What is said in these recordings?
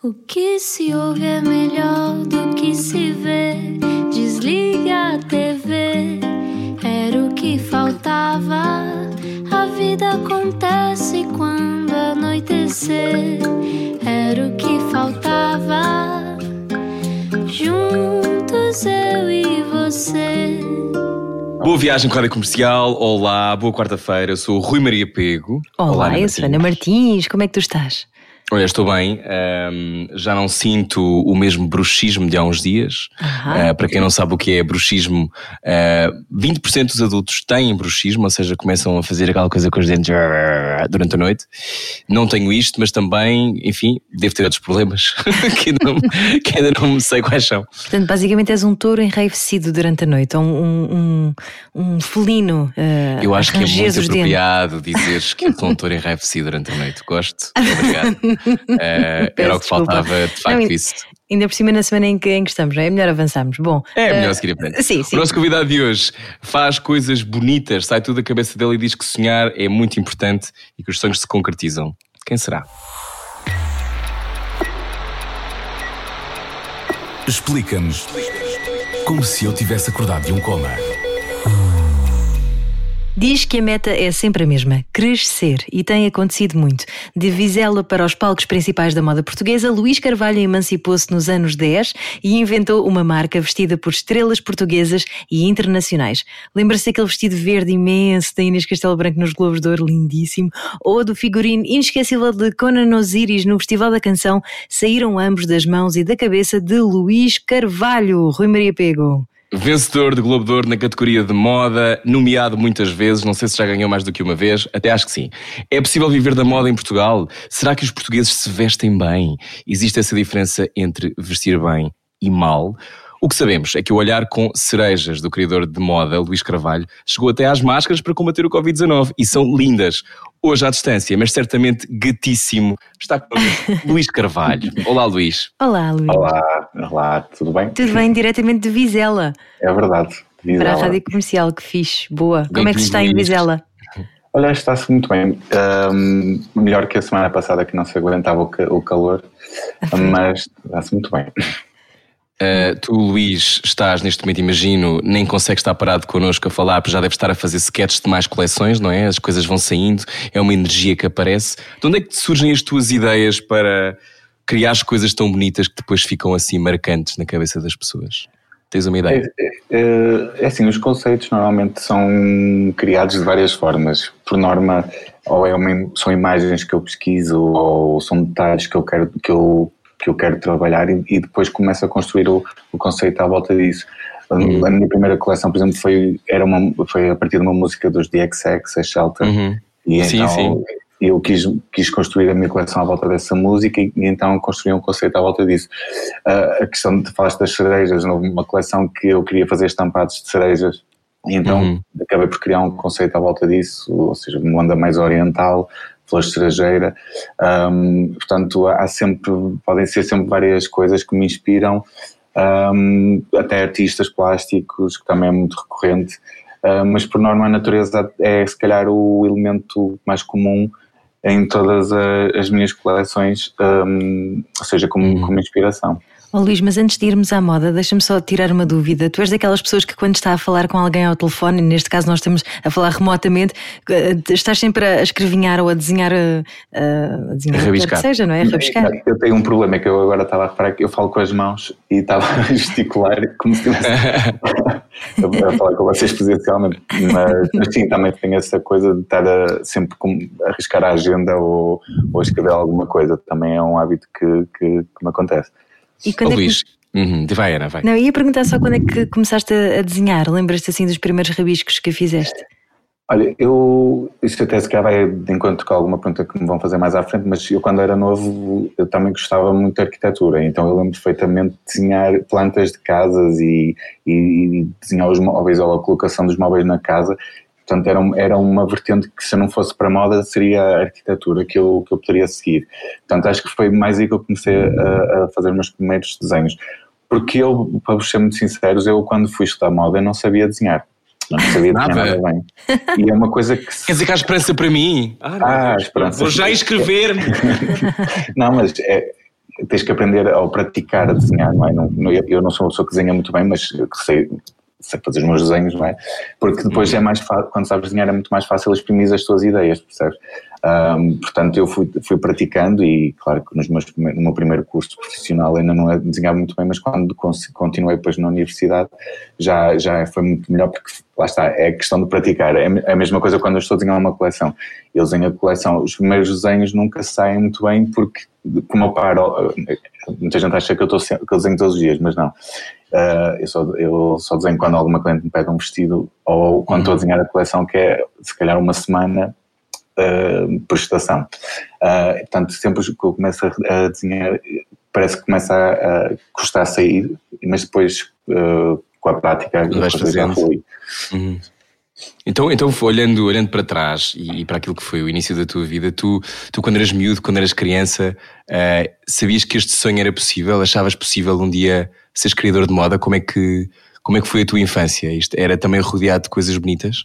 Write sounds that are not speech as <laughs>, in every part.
O que se ouve é melhor do que se vê. Desliga a TV, era o que faltava. A vida acontece quando anoitecer, era o que faltava. Juntos eu e você. Boa viagem com a Rádio Comercial. Olá, boa quarta-feira. Eu sou o Rui Maria Pego. Olá, eu sou Ana Martins. Como é que tu estás? Olha, estou bem. Um, já não sinto o mesmo bruxismo de há uns dias. Uh, para quem não sabe o que é bruxismo, uh, 20% dos adultos têm bruxismo, ou seja, começam a fazer aquela coisa com os dentes durante a noite. Não tenho isto, mas também, enfim, devo ter outros problemas <laughs> que, ainda não, que ainda não sei quais são. Portanto, basicamente és um touro enraivecido durante a noite, ou um, um, um felino. Uh, Eu acho que é muito apropriado dizeres que eu sou um touro enraivecido durante a noite. Gosto. <laughs> Obrigado. Uh, <laughs> era o que faltava, de facto, não, isso. Ainda por cima na semana em que, em que estamos, não é? É melhor avançarmos. Bom, é melhor uh, seguir a frente. Sim, sim. O nosso convidado de hoje faz coisas bonitas, sai tudo da cabeça dele e diz que sonhar é muito importante e que os sonhos se concretizam. Quem será? Explica-nos como se eu tivesse acordado de um coma. Diz que a meta é sempre a mesma, crescer, e tem acontecido muito. De Vizela para os palcos principais da moda portuguesa, Luís Carvalho emancipou-se nos anos 10 e inventou uma marca vestida por estrelas portuguesas e internacionais. Lembra-se daquele vestido verde imenso da Inês Castelo Branco nos Globos de Ouro, lindíssimo, ou do figurino inesquecível de Conan Osiris no Festival da Canção, saíram ambos das mãos e da cabeça de Luís Carvalho. Rui Maria Pego. Vencedor de Globo de Ouro na categoria de moda, nomeado muitas vezes, não sei se já ganhou mais do que uma vez, até acho que sim. É possível viver da moda em Portugal? Será que os portugueses se vestem bem? Existe essa diferença entre vestir bem e mal? O que sabemos é que o olhar com cerejas do criador de moda, Luís Carvalho, chegou até às máscaras para combater o Covid-19 e são lindas. Hoje à distância, mas certamente gatíssimo, está com <laughs> Luís Carvalho. Olá, Luís. Olá, Luís. Olá, olá, tudo bem? Tudo bem, diretamente de Vizela. É verdade. Vizela. Para a rádio comercial, que fixe, boa. Bem Como é que se está em Vizela? Olha, está-se muito bem. Um, melhor que a semana passada que não se aguentava o, calor, mas está-se muito bem. Uh, tu, Luís, estás neste momento, imagino, nem consegues estar parado connosco a falar, porque já deves estar a fazer sketches de mais coleções, não é? As coisas vão saindo, é uma energia que aparece. De onde é que surgem as tuas ideias para criar as coisas tão bonitas que depois ficam assim marcantes na cabeça das pessoas? Tens uma ideia? É, é, é assim, os conceitos normalmente são criados de várias formas. Por norma, ou é uma, são imagens que eu pesquiso, ou são detalhes que eu quero que eu que eu quero trabalhar e, e depois começo a construir o, o, conceito à volta disso. Uhum. A minha primeira coleção, por exemplo, foi, era uma, foi a partir de uma música dos DXX, a Shelter. Uhum. E sim, então sim. eu quis, quis construir a minha coleção à volta dessa música e, e então construí um conceito à volta disso. Uh, a questão de falaste das cerejas, uma coleção que eu queria fazer estampados de cerejas e então uhum. acabei por criar um conceito à volta disso, ou seja, uma onda mais oriental, flores de cerejeira. Um, portanto, há sempre, podem ser sempre várias coisas que me inspiram, um, até artistas plásticos, que também é muito recorrente, uh, mas por norma a natureza é se calhar o elemento mais comum em todas as minhas coleções, um, ou seja, como, uhum. como inspiração. Oh, Luís, mas antes de irmos à moda, deixa-me só tirar uma dúvida. Tu és daquelas pessoas que, quando está a falar com alguém ao telefone, neste caso nós estamos a falar remotamente, eh, estás sempre a escrevinhar ou a desenhar, eh, a, desenhar a que seja, não é? A rabiscar. Eu tenho um problema é que eu agora estava a reparar que eu falo com as mãos e estava a gesticular como se estivesse a <laughs> falar com vocês presencialmente. Mas, mas, sim, também tenho essa coisa de estar a, sempre a arriscar a agenda ou, ou a escrever alguma coisa. Também é um hábito que, que, que me acontece. E quando oh, é que... Luís, uhum, vai Ana, vai. Não, ia perguntar só quando é que começaste a desenhar, lembras-te assim dos primeiros rabiscos que fizeste? Olha, eu, isto até se calhar vai de encontro com alguma pergunta que me vão fazer mais à frente, mas eu quando era novo, eu também gostava muito de arquitetura, então eu lembro perfeitamente de desenhar plantas de casas e, e, e desenhar os móveis ou a colocação dos móveis na casa Portanto, era, era uma vertente que, se não fosse para moda, seria a arquitetura que eu, que eu poderia seguir. Portanto, acho que foi mais aí que eu comecei a, a fazer os meus primeiros desenhos. Porque eu, para vos ser muito sinceros, eu quando fui estudar moda, eu não sabia desenhar. Não sabia nada. nada bem. E é uma coisa que. Quer dizer que há esperança para mim? Ah, ah esperança. Vou já inscrever-me. <laughs> não, mas é, tens que aprender a praticar a desenhar, não é? Não, eu não sou uma pessoa que desenha muito bem, mas sei, sei fazer os meus desenhos, não é? Porque depois é mais fácil, quando sabes desenhar é muito mais fácil exprimir as tuas ideias, percebes? Um, portanto, eu fui, fui praticando e, claro, que nos meus, no meu primeiro curso profissional ainda não é desenhava muito bem, mas quando continuei depois na universidade já, já foi muito melhor, porque lá está, é questão de praticar. É, é a mesma coisa quando eu estou a desenhar uma coleção. Eu desenho a coleção, os primeiros desenhos nunca saem muito bem, porque, como eu paro, muita gente acha que eu, estou, que eu desenho todos os dias, mas não. Uh, eu, só, eu só desenho quando alguma cliente me pede um vestido ou quando estou a desenhar a coleção, que é se calhar uma semana uh, por estação. Uh, portanto, sempre que eu começo a, desenhar, parece que começa a, a custar a sair, mas depois uh, com a prática já flui. Uhum. Então, então olhando, olhando para trás e, e, para aquilo que foi o início da tua vida, tu, tu quando eras miúdo, quando eras criança, uh, sabias que este sonho era possível? Achavas possível um dia seres criador de moda? Como é que, como é que foi a tua infância? Isto era também rodeado de coisas bonitas?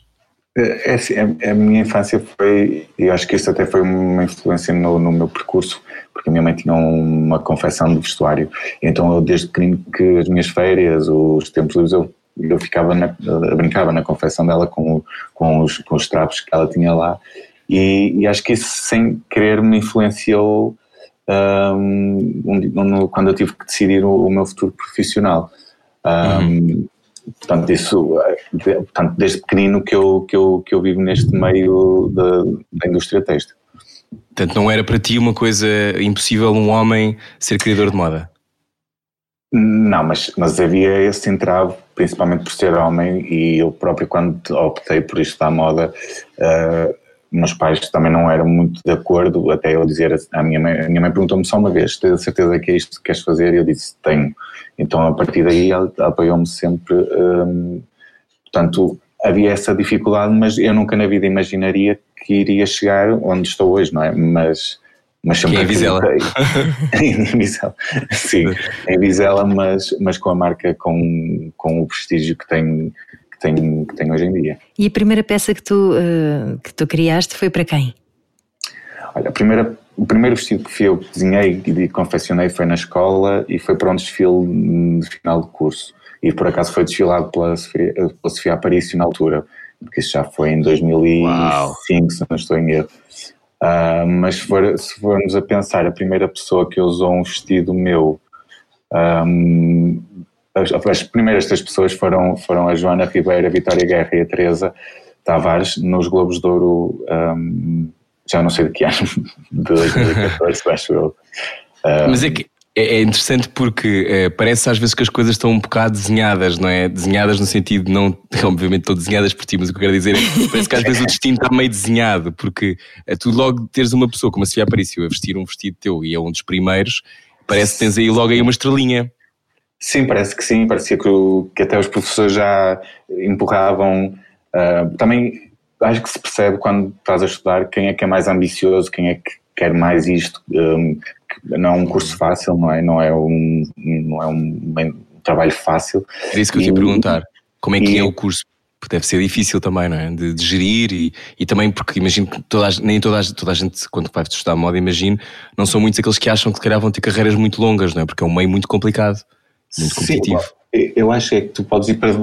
É, é assim, a, minha infância foi, e acho que isso até foi uma influência no, no, meu percurso, porque a minha mãe tinha uma confecção de vestuário, então eu desde pequenino que as minhas férias, os tempos livres, eu, eu ficava na, eu brincava na confecção dela com, com, os, com os trapos que ela tinha lá, e, e acho que isso sem querer me influenciou um, um, quando eu tive que decidir o, o meu futuro profissional. Um, uhum. Portanto, isso, eh, portanto, desde pequenino que eu, que eu, que eu vivo neste meio da, da indústria têxtil. Portanto, não era para ti uma coisa impossível um homem ser criador de moda? Não, mas, mas havia esse entrave, principalmente por ser homem, e eu próprio, quando optei por isto da moda, uh, meus pais também não eram muito de acordo, até eu dizer à minha mãe, a minha mãe perguntou-me só uma vez, tens a certeza que é isto que queres fazer? E eu disse, tenho. Então, a partir daí, ela apoiou-me sempre. Hum, portanto, havia essa dificuldade, mas eu nunca na vida imaginaria que iria chegar onde estou hoje, não é? Mas, mas sempre que é em Vizela. <laughs> em Vizela, sim, em Vizela, mas, mas com a marca, com, com o prestígio que tem, que, tem, que tem hoje em dia. E a primeira peça que tu, uh, que tu criaste foi para quem? Olha, a primeira o primeiro vestido que eu desenhei e confeccionei foi na escola e foi para um desfile de final de curso. E por acaso foi desfilado pela Sofia, pela Sofia Aparício na altura, porque isso já foi em 2005, Uau. se não estou em erro. Uh, mas se, for, se formos a pensar, a primeira pessoa que usou um vestido meu, um, as, as, primeiras três pessoas foram, foram a Joana Ribeira, a Vitória Guerra e a Teresa Tavares nos Globos de Ouro. Um, já não sei de que ano, <laughs> de 2014, acho eu. Um, Mas é que é, é interessante porque é, parece às vezes que as coisas estão um bocado desenhadas, não é? Desenhadas no sentido, não, <laughs> obviamente, estão desenhadas por ti, mas o que eu quero dizer é que parece que às vezes o destino está meio desenhado, porque é, tu logo teres uma pessoa como a Sofia Apareceu a vestir um vestido teu e é um dos primeiros, parece que tens aí logo aí uma estrelinha. Sim, parece que sim, parecia que, que até os professores já empurravam. Uh, também acho que se percebe quando estás a estudar quem é que é mais ambicioso, quem é que quer mais isto. Um, não é um curso fácil, não é? Não é um, não é um, trabalho fácil. Era isso que eu te ia perguntar. Como é que e, é o curso? Porque deve ser difícil também, não é? De, de gerir e, e também porque imagino que toda a, nem toda a, toda a gente, quando vai estudar moda, imagino, não são muitos aqueles que acham que calhar vão ter carreiras muito longas, não é? Porque é um meio muito complicado, muito competitivo. Sim, eu acho é que tu podes ir para,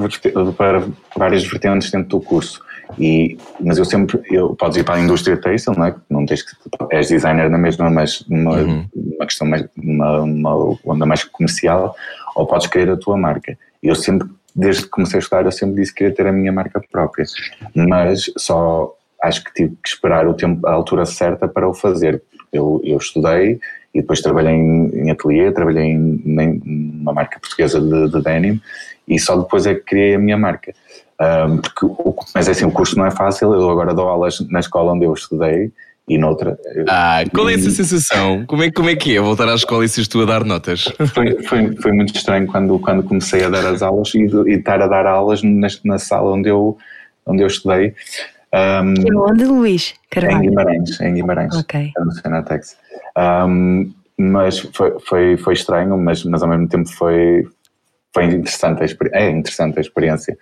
para várias vertentes dentro do curso. E, mas eu sempre, eu, podes ir para a indústria têxtil, não é? Não tens que, és designer na mesma, mas uma, uhum. Uma questão mais, uma, uma onda mais comercial, ou podes criar a tua marca. Eu sempre, desde que comecei a estudar, eu sempre disse que queria ter a minha marca própria, mas só acho que tive que esperar o tempo, a altura certa para o fazer. Eu, eu estudei e depois trabalhei em, em ateliê, trabalhei em, em, uma marca portuguesa de, de denim e só depois é que criei a minha marca. Um, porque mas é assim, o curso não é fácil, eu agora dou aulas na escola onde eu estudei e noutra. Ah, qual é essa sensação? Como é, como é que é voltar à escola e seres tu a dar notas? Foi, foi, foi muito estranho quando, quando comecei a dar as aulas e, e estar a dar aulas na, na sala onde eu, onde eu estudei. Um, onde, Luís? Carvalho. Em Guimarães, em Guimarães, okay. no Senatex. Um, mas foi, foi, foi estranho, mas, mas ao mesmo tempo foi, foi interessante a é interessante a experiência.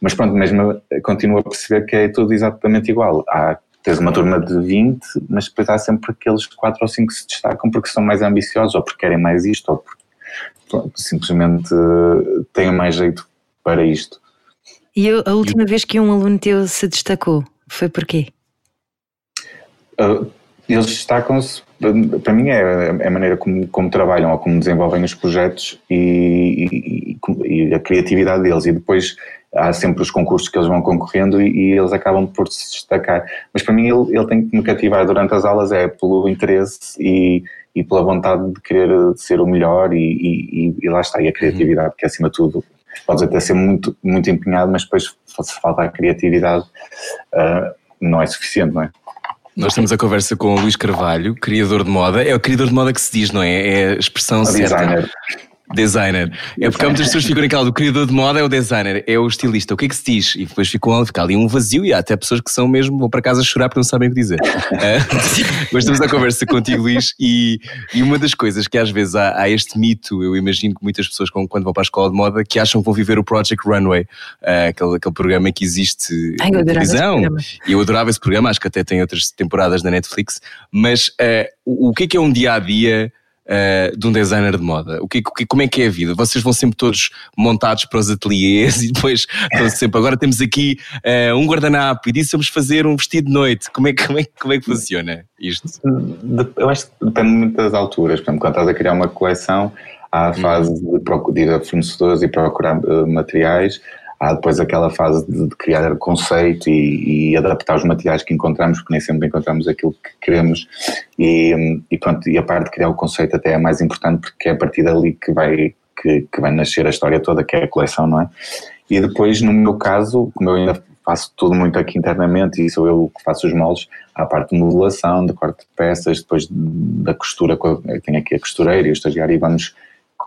Mas pronto, mesmo continuo a perceber que é tudo exatamente igual. Há tens uma turma de 20, mas depois há sempre aqueles 4 ou 5 que se destacam porque são mais ambiciosos ou porque querem mais isto ou porque simplesmente têm mais jeito para isto. E a última vez que um aluno teu se destacou, foi porquê? Uh, eles destacam-se, para mim, é, é a maneira como, como, trabalham ou como desenvolvem os projetos e, e, e, a criatividade deles. E depois há sempre os concursos que eles vão concorrendo e, e eles acabam por se destacar. Mas para mim, ele, ele tem que me cativar durante as aulas é pelo interesse e, e pela vontade de querer ser o melhor e, lá está, e a criatividade, que acima de tudo podes até ser muito, muito empenhado, mas depois se falta a criatividade uh, não é suficiente, não é? Nós temos a conversa com o Luís Carvalho, criador de moda. É o criador de moda que se diz, não é? É a expressão o certa. Designer. Designer. É porque há muitas pessoas que ficam naquela do criador de moda é o designer, é o estilista. O que é que se diz? E depois ficam, fica ali um vazio e há até pessoas que são mesmo, vão para casa chorar porque não sabem o que dizer. uh, <laughs> mas estamos à conversa contigo, Luís, e, e uma das coisas que às vezes há, há, este mito, eu imagino que muitas pessoas quando vão para a escola de moda que acham que vão viver o Project Runway, uh, aquele, aquele programa que existe Ai, na televisão. E eu adorava esse programa, acho que até tem outras temporadas na Netflix, mas uh, o, o que é que é um dia a dia? Uh, de um designer de moda? O que, que, como é que é a vida? Vocês vão sempre todos montados para os ateliês <laughs> e depois estão sempre. Agora temos aqui uh, um guardanapo e disso vamos fazer um vestido de noite. Como é, como é, como é que funciona isto? Eu acho que depende muito das alturas. Por exemplo, quando estás a criar uma coleção, há a hum. fase de, procurar, de ir a fornecedores e procurar uh, materiais há depois aquela fase de, de criar conceito e, e, adaptar os materiais que encontramos, porque nem sempre encontramos aquilo que queremos e, e pronto, e a parte de criar o conceito até é mais importante porque é a partir dali que vai, que, que vai nascer a história toda, que é a coleção, não é? E depois, no meu caso, como eu ainda faço tudo muito aqui internamente e sou eu que faço os moldes, a parte de modulação, de corte de peças, depois da costura, tenho aqui a costureira e o estagiário e vamos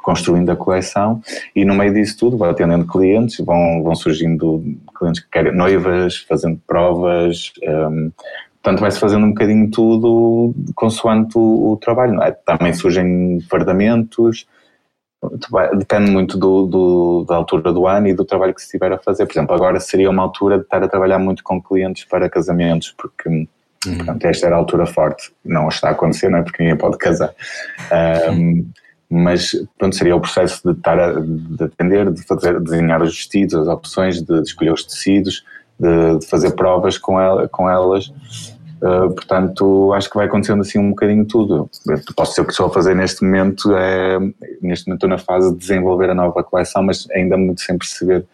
construindo a coleção e no meio disso tudo vai atendendo clientes, vão, vão surgindo clientes que querem noivas, fazendo provas, um, portanto vai-se fazendo um bocadinho tudo consoante o, o trabalho, é? Também surgem fardamentos, depende muito do, do, da altura do ano e do trabalho que se estiver a fazer. Por exemplo, agora seria uma altura de estar a trabalhar muito com clientes para casamentos, porque uhum. portanto, esta era a altura forte. Não está a acontecer, não é? Porque ninguém pode casar. Um, mas pronto, seria o processo de estar a, de atender, de fazer, desenhar os vestidos, as opções, de, de escolher os tecidos, de, de, fazer provas com, ela, com elas. Uh, portanto, acho que vai acontecendo assim um bocadinho tudo. Eu posso ser o que estou a fazer neste momento, é, neste momento estou na fase de desenvolver a nova coleção, mas ainda muito sem perceber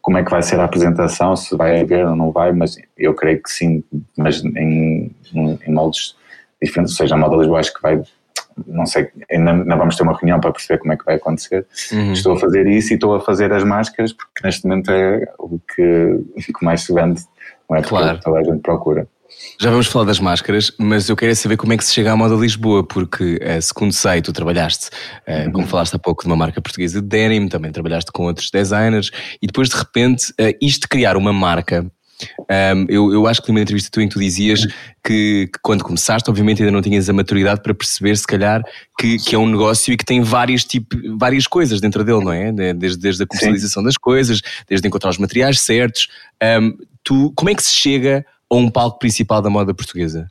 como é que vai ser a apresentação, se vai haver ou não vai, mas eu creio que sim, mas em, em moldes diferentes, ou seja, a moda Lisboa acho que vai não sei, ainda, ainda, vamos ter uma reunião para perceber como é que vai acontecer. Uhum. Estou a fazer isso e estou a fazer as máscaras porque neste momento é o que, que mais se vende, não é? Claro. Porque toda a gente procura. Já vamos falar das máscaras, mas eu queria saber como é que se chega à moda Lisboa, porque, eh, segundo sei, tu trabalhaste, eh, uhum. como falaste há pouco, de uma marca portuguesa de denim, também trabalhaste com outros designers, e depois de repente, eh, isto de criar uma marca um, eu, eu acho que numa entrevista tu em que tu dizias que, que, quando começaste, obviamente ainda não tinhas a maturidade para perceber, se calhar, que, que é um negócio e que tem várias, tipo, várias coisas dentro dele, não é? Desde, desde a comercialização Sim. das coisas, desde encontrar os materiais certos. Um, tu, como é que se chega a um palco principal da moda portuguesa?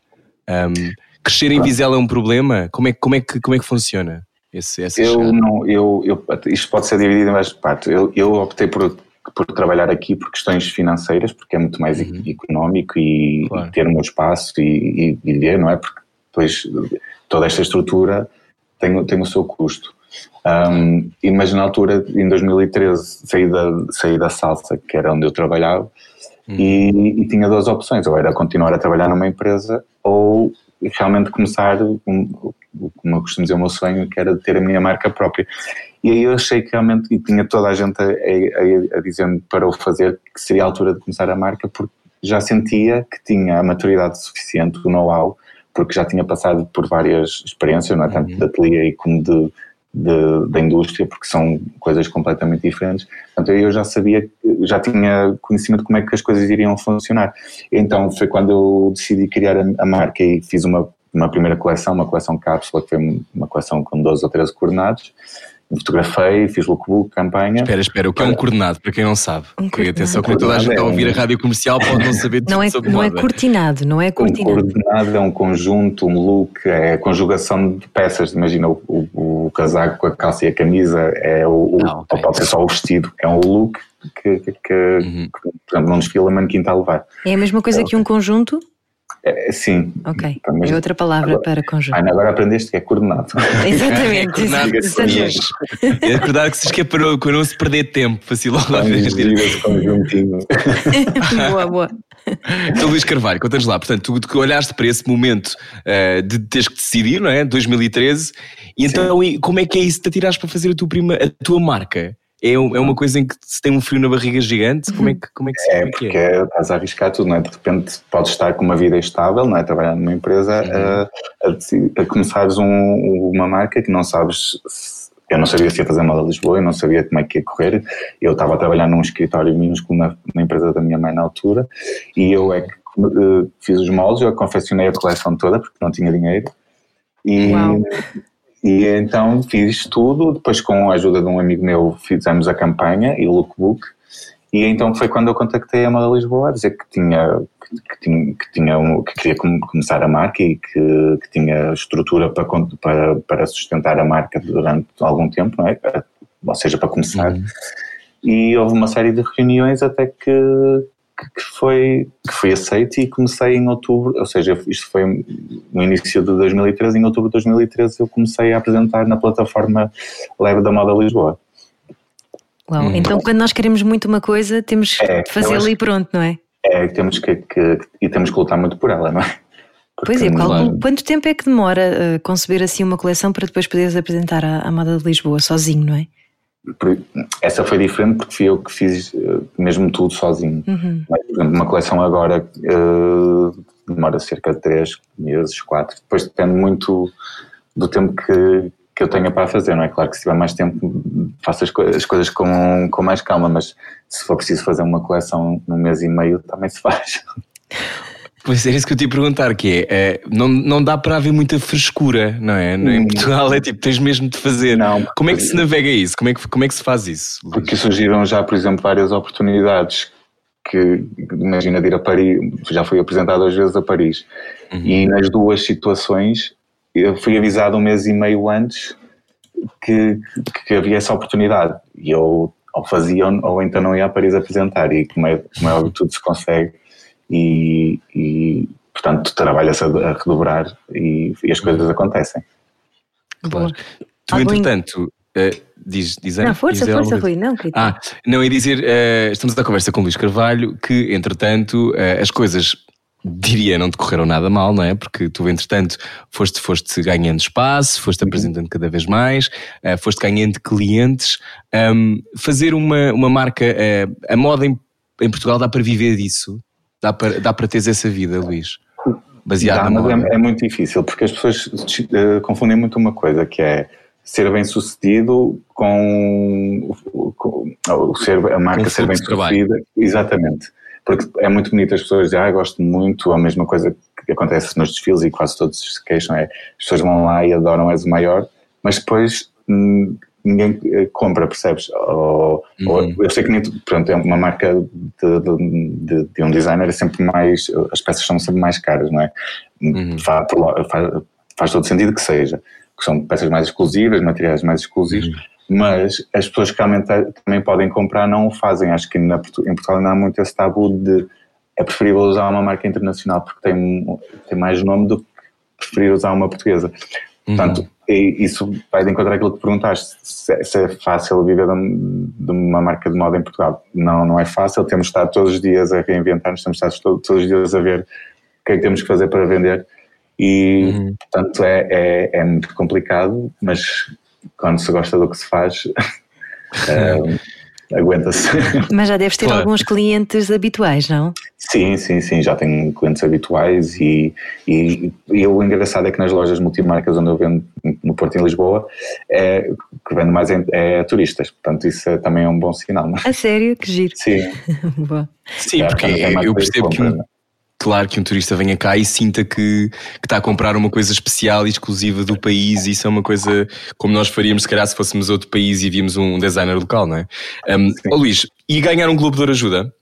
Um, crescer em Vizela é um problema? Como é, como é, que, como é que funciona? Esse, eu não, eu, eu, isto pode ser dividido em várias partes. Eu, eu optei por por trabalhar aqui por questões financeiras, porque é muito mais uhum. económico e, claro. e, ter o meu espaço e, e, e ver, não é? Porque depois toda esta estrutura tem, tem o seu custo. Um, e, mas na altura, em 2013, saí da, saí da salsa, que era onde eu trabalhava, uhum. e, e, tinha duas opções: ou era continuar a trabalhar numa empresa, ou realmente começar, um, como eu costumo dizer, o meu sonho, que era ter a minha marca própria. E aí eu achei que realmente, e tinha toda a gente a, a, a dizer-me para o fazer, que seria a altura de começar a marca, porque já sentia que tinha a maturidade suficiente, o know-how, porque já tinha passado por várias experiências, não é? tanto uhum. de ateliê como de, de, da indústria, porque são coisas completamente diferentes. Portanto, eu já sabia, já tinha conhecimento de como é que as coisas iriam funcionar. Então foi quando eu decidi criar a, a marca e fiz uma, uma primeira coleção, uma coleção cápsula, que foi uma coleção com 12 ou 13 coordenados, fotografei, fiz lookbook, campanha. Espera, espera, o que é um coordenado, para quem não sabe? Um Porque, atenção, que toda a gente está a Coordenado é ouvir a um- rádio comercial pode não saber tudo Não é, sobre não é moda. cortinado, não é Um cortinado. coordenado é um conjunto, um look, é a conjugação de peças. Imagina o, o- o casaco com a calça e a camisa, é o, o- Ah, ok. ou pode ser só o vestido, é um look que, que- que, Uhum. que, por exemplo, num desfile a manequim está a levar. É a mesma coisa que um conjunto? É, sim. Ok. Tá, mas- É outra palavra agora- para conjunto. Ana, agora aprendeste que é coordenado. Exatamente. <laughs> É acordar que se esquece para, para não se perder tempo, assim logo lá conjuntinho. <laughs> boa, boa. Então, Luís Carvalho, conta-nos lá. Portanto, tu, tu olhaste para esse momento eh, de teres que decidir, não é? 2013. E então, e como é que é isso de te atirares para fazer a tua, prima, a tua marca? É, um- é uma coisa em que se tem um frio na barriga gigante? Como é que, como é que, se- É é, que porque é? estás a arriscar tudo, não é? De repente podes estar com uma vida estável, não é? Trabalhar numa empresa, a, a, deci- a começares um- uma marca que não sabes. se- eu não sabia se ia fazer moda Lisboa, eu não sabia como é que ia correr. Eu estava a trabalhar num escritório minúsculo na, na empresa da minha mãe na altura e eu é que eh, fiz os moldes, eu confeccionei a coleção toda porque não tinha dinheiro. E, Uau. E então fiz tudo, depois com a ajuda de um amigo meu fizemos a campanha e o lookbook e então foi quando eu contactei a Moda Lisboa a dizer que tinha que, tinha, que, tinha um- que queria com- começar a marca e que, que tinha estrutura para, para, para sustentar a marca durante algum tempo, não é? Ou seja, para começar. E houve uma série de reuniões até que, que, foi, que foi aceito e comecei em outubro, ou seja, isto foi no início de 2013, em outubro de 2013 eu comecei a apresentar na plataforma Leve da Moda Lisboa. Uau. Hum. Então, quando nós queremos muito uma coisa, temos É, de fazê-la e pronto, não é? É, temos que, que- e temos que lutar muito por ela, não é? Pois é, Porque, qual- quanto tempo é que demora a conceber assim uma coleção para depois poderes apresentar à, à moda de Lisboa sozinho, não é? Essa foi diferente porque fui eu que fiz eh, mesmo tudo sozinho. Uhum. Mas, Por exemplo, uma coleção agora eh, demora cerca de 3 meses, 4. Depois depende muito do tempo que, que eu tenha para fazer, não é? Claro que se tiver mais tempo faço as, co- as coisas com, com mais calma, mas se for preciso fazer uma coleção num mês e meio também se faz. <laughs> Pois é isso que eu te ia perguntar, que é, eh, não, não dá para haver muita frescura, não é? Em Hum. Portugal é tipo, tens mesmo de fazer. Não, Como é que se navega isso? Como é que, como é que se faz isso? Luís? Porque surgiram já, por exemplo, várias oportunidades que, imagina, de ir a Paris, já fui apresentado duas vezes a Paris, e nas duas situações eu fui avisado um mês e meio antes que, que havia essa oportunidade, e eu ou fazia ou- então não ia a Paris apresentar, e como é, como é tudo se consegue, e, e portanto trabalha-se a, a redobrar e, e as coisas acontecem. Claro. Tu, em- entretanto, eh, diz, diz Não, força, diz força, Rui, não, querido. Ah, não, ia dizer, eh, estamos a conversa com o Luís Carvalho, que entretanto eh, as coisas, diria, não decorreram nada mal, não é? Porque tu, entretanto, foste, foste ganhando espaço, foste apresentando cada vez mais, eh, foste ganhando clientes. Ahm, fazer uma, uma marca, eh, a moda em, em Portugal dá para viver disso? Dá para, dá para teres essa vida, Luís? Baseado Dá, na mas é, é muito difícil, porque as pessoas eh, confundem muito uma coisa, que é ser bem sucedido com, com ser, a marca Com ser bem sucedida. Exatamente. Porque é muito bonito as pessoas dizem, ah, gosto muito, a mesma coisa que acontece nos desfiles e quase todos se queixam é, as pessoas vão lá e adoram, és o maior, mas depois hum, ninguém eh, compra, percebes? Ou, ou- Uhum. eu sei que nem pronto, é uma marca de, de- de- um designer é sempre mais, as peças são sempre mais caras, não é? Uhum. Fa- por lo- faz, faz todo sentido que seja, que são peças mais exclusivas, materiais mais exclusivos, mas as pessoas que realmente também podem comprar não o fazem. Acho que na em Portugal ainda há muito esse tabu de é preferível usar uma marca internacional porque tem, tem mais nome do que preferir usar uma portuguesa. Portanto, e isso vai de encontrar aquilo que perguntaste, se, é- se é fácil viver de, um- uma marca de moda em Portugal. Não, não é fácil, temos estado todos os dias a reinventar-nos, temos estado to- todos os dias a ver o que é que temos que fazer para vender e, Uhum. portanto, é, é, é muito complicado, mas quando se gosta do que se faz, eh, <laughs> aguenta-se. <laughs> Mas já deves ter Claro. alguns clientes habituais, não? Sim, sim, sim, já tenho clientes habituais e, e, e o engraçado é que nas lojas multimarcas onde eu vendo no Porto e em Lisboa, é, que vendo mais é, é turistas, portanto isso é, também é um bom sinal, não é? A sério, que giro. Sim, <laughs> Boa. Sim, É, porque é eu percebo que compra? Claro que um turista venha cá e sinta que, que está a comprar uma coisa especial e exclusiva do país. E isso é uma coisa como nós faríamos, se calhar, se fôssemos outro país e víamos um designer local, não é? Um, oh, Luís, e ganhar um Globo de Ouro ajuda?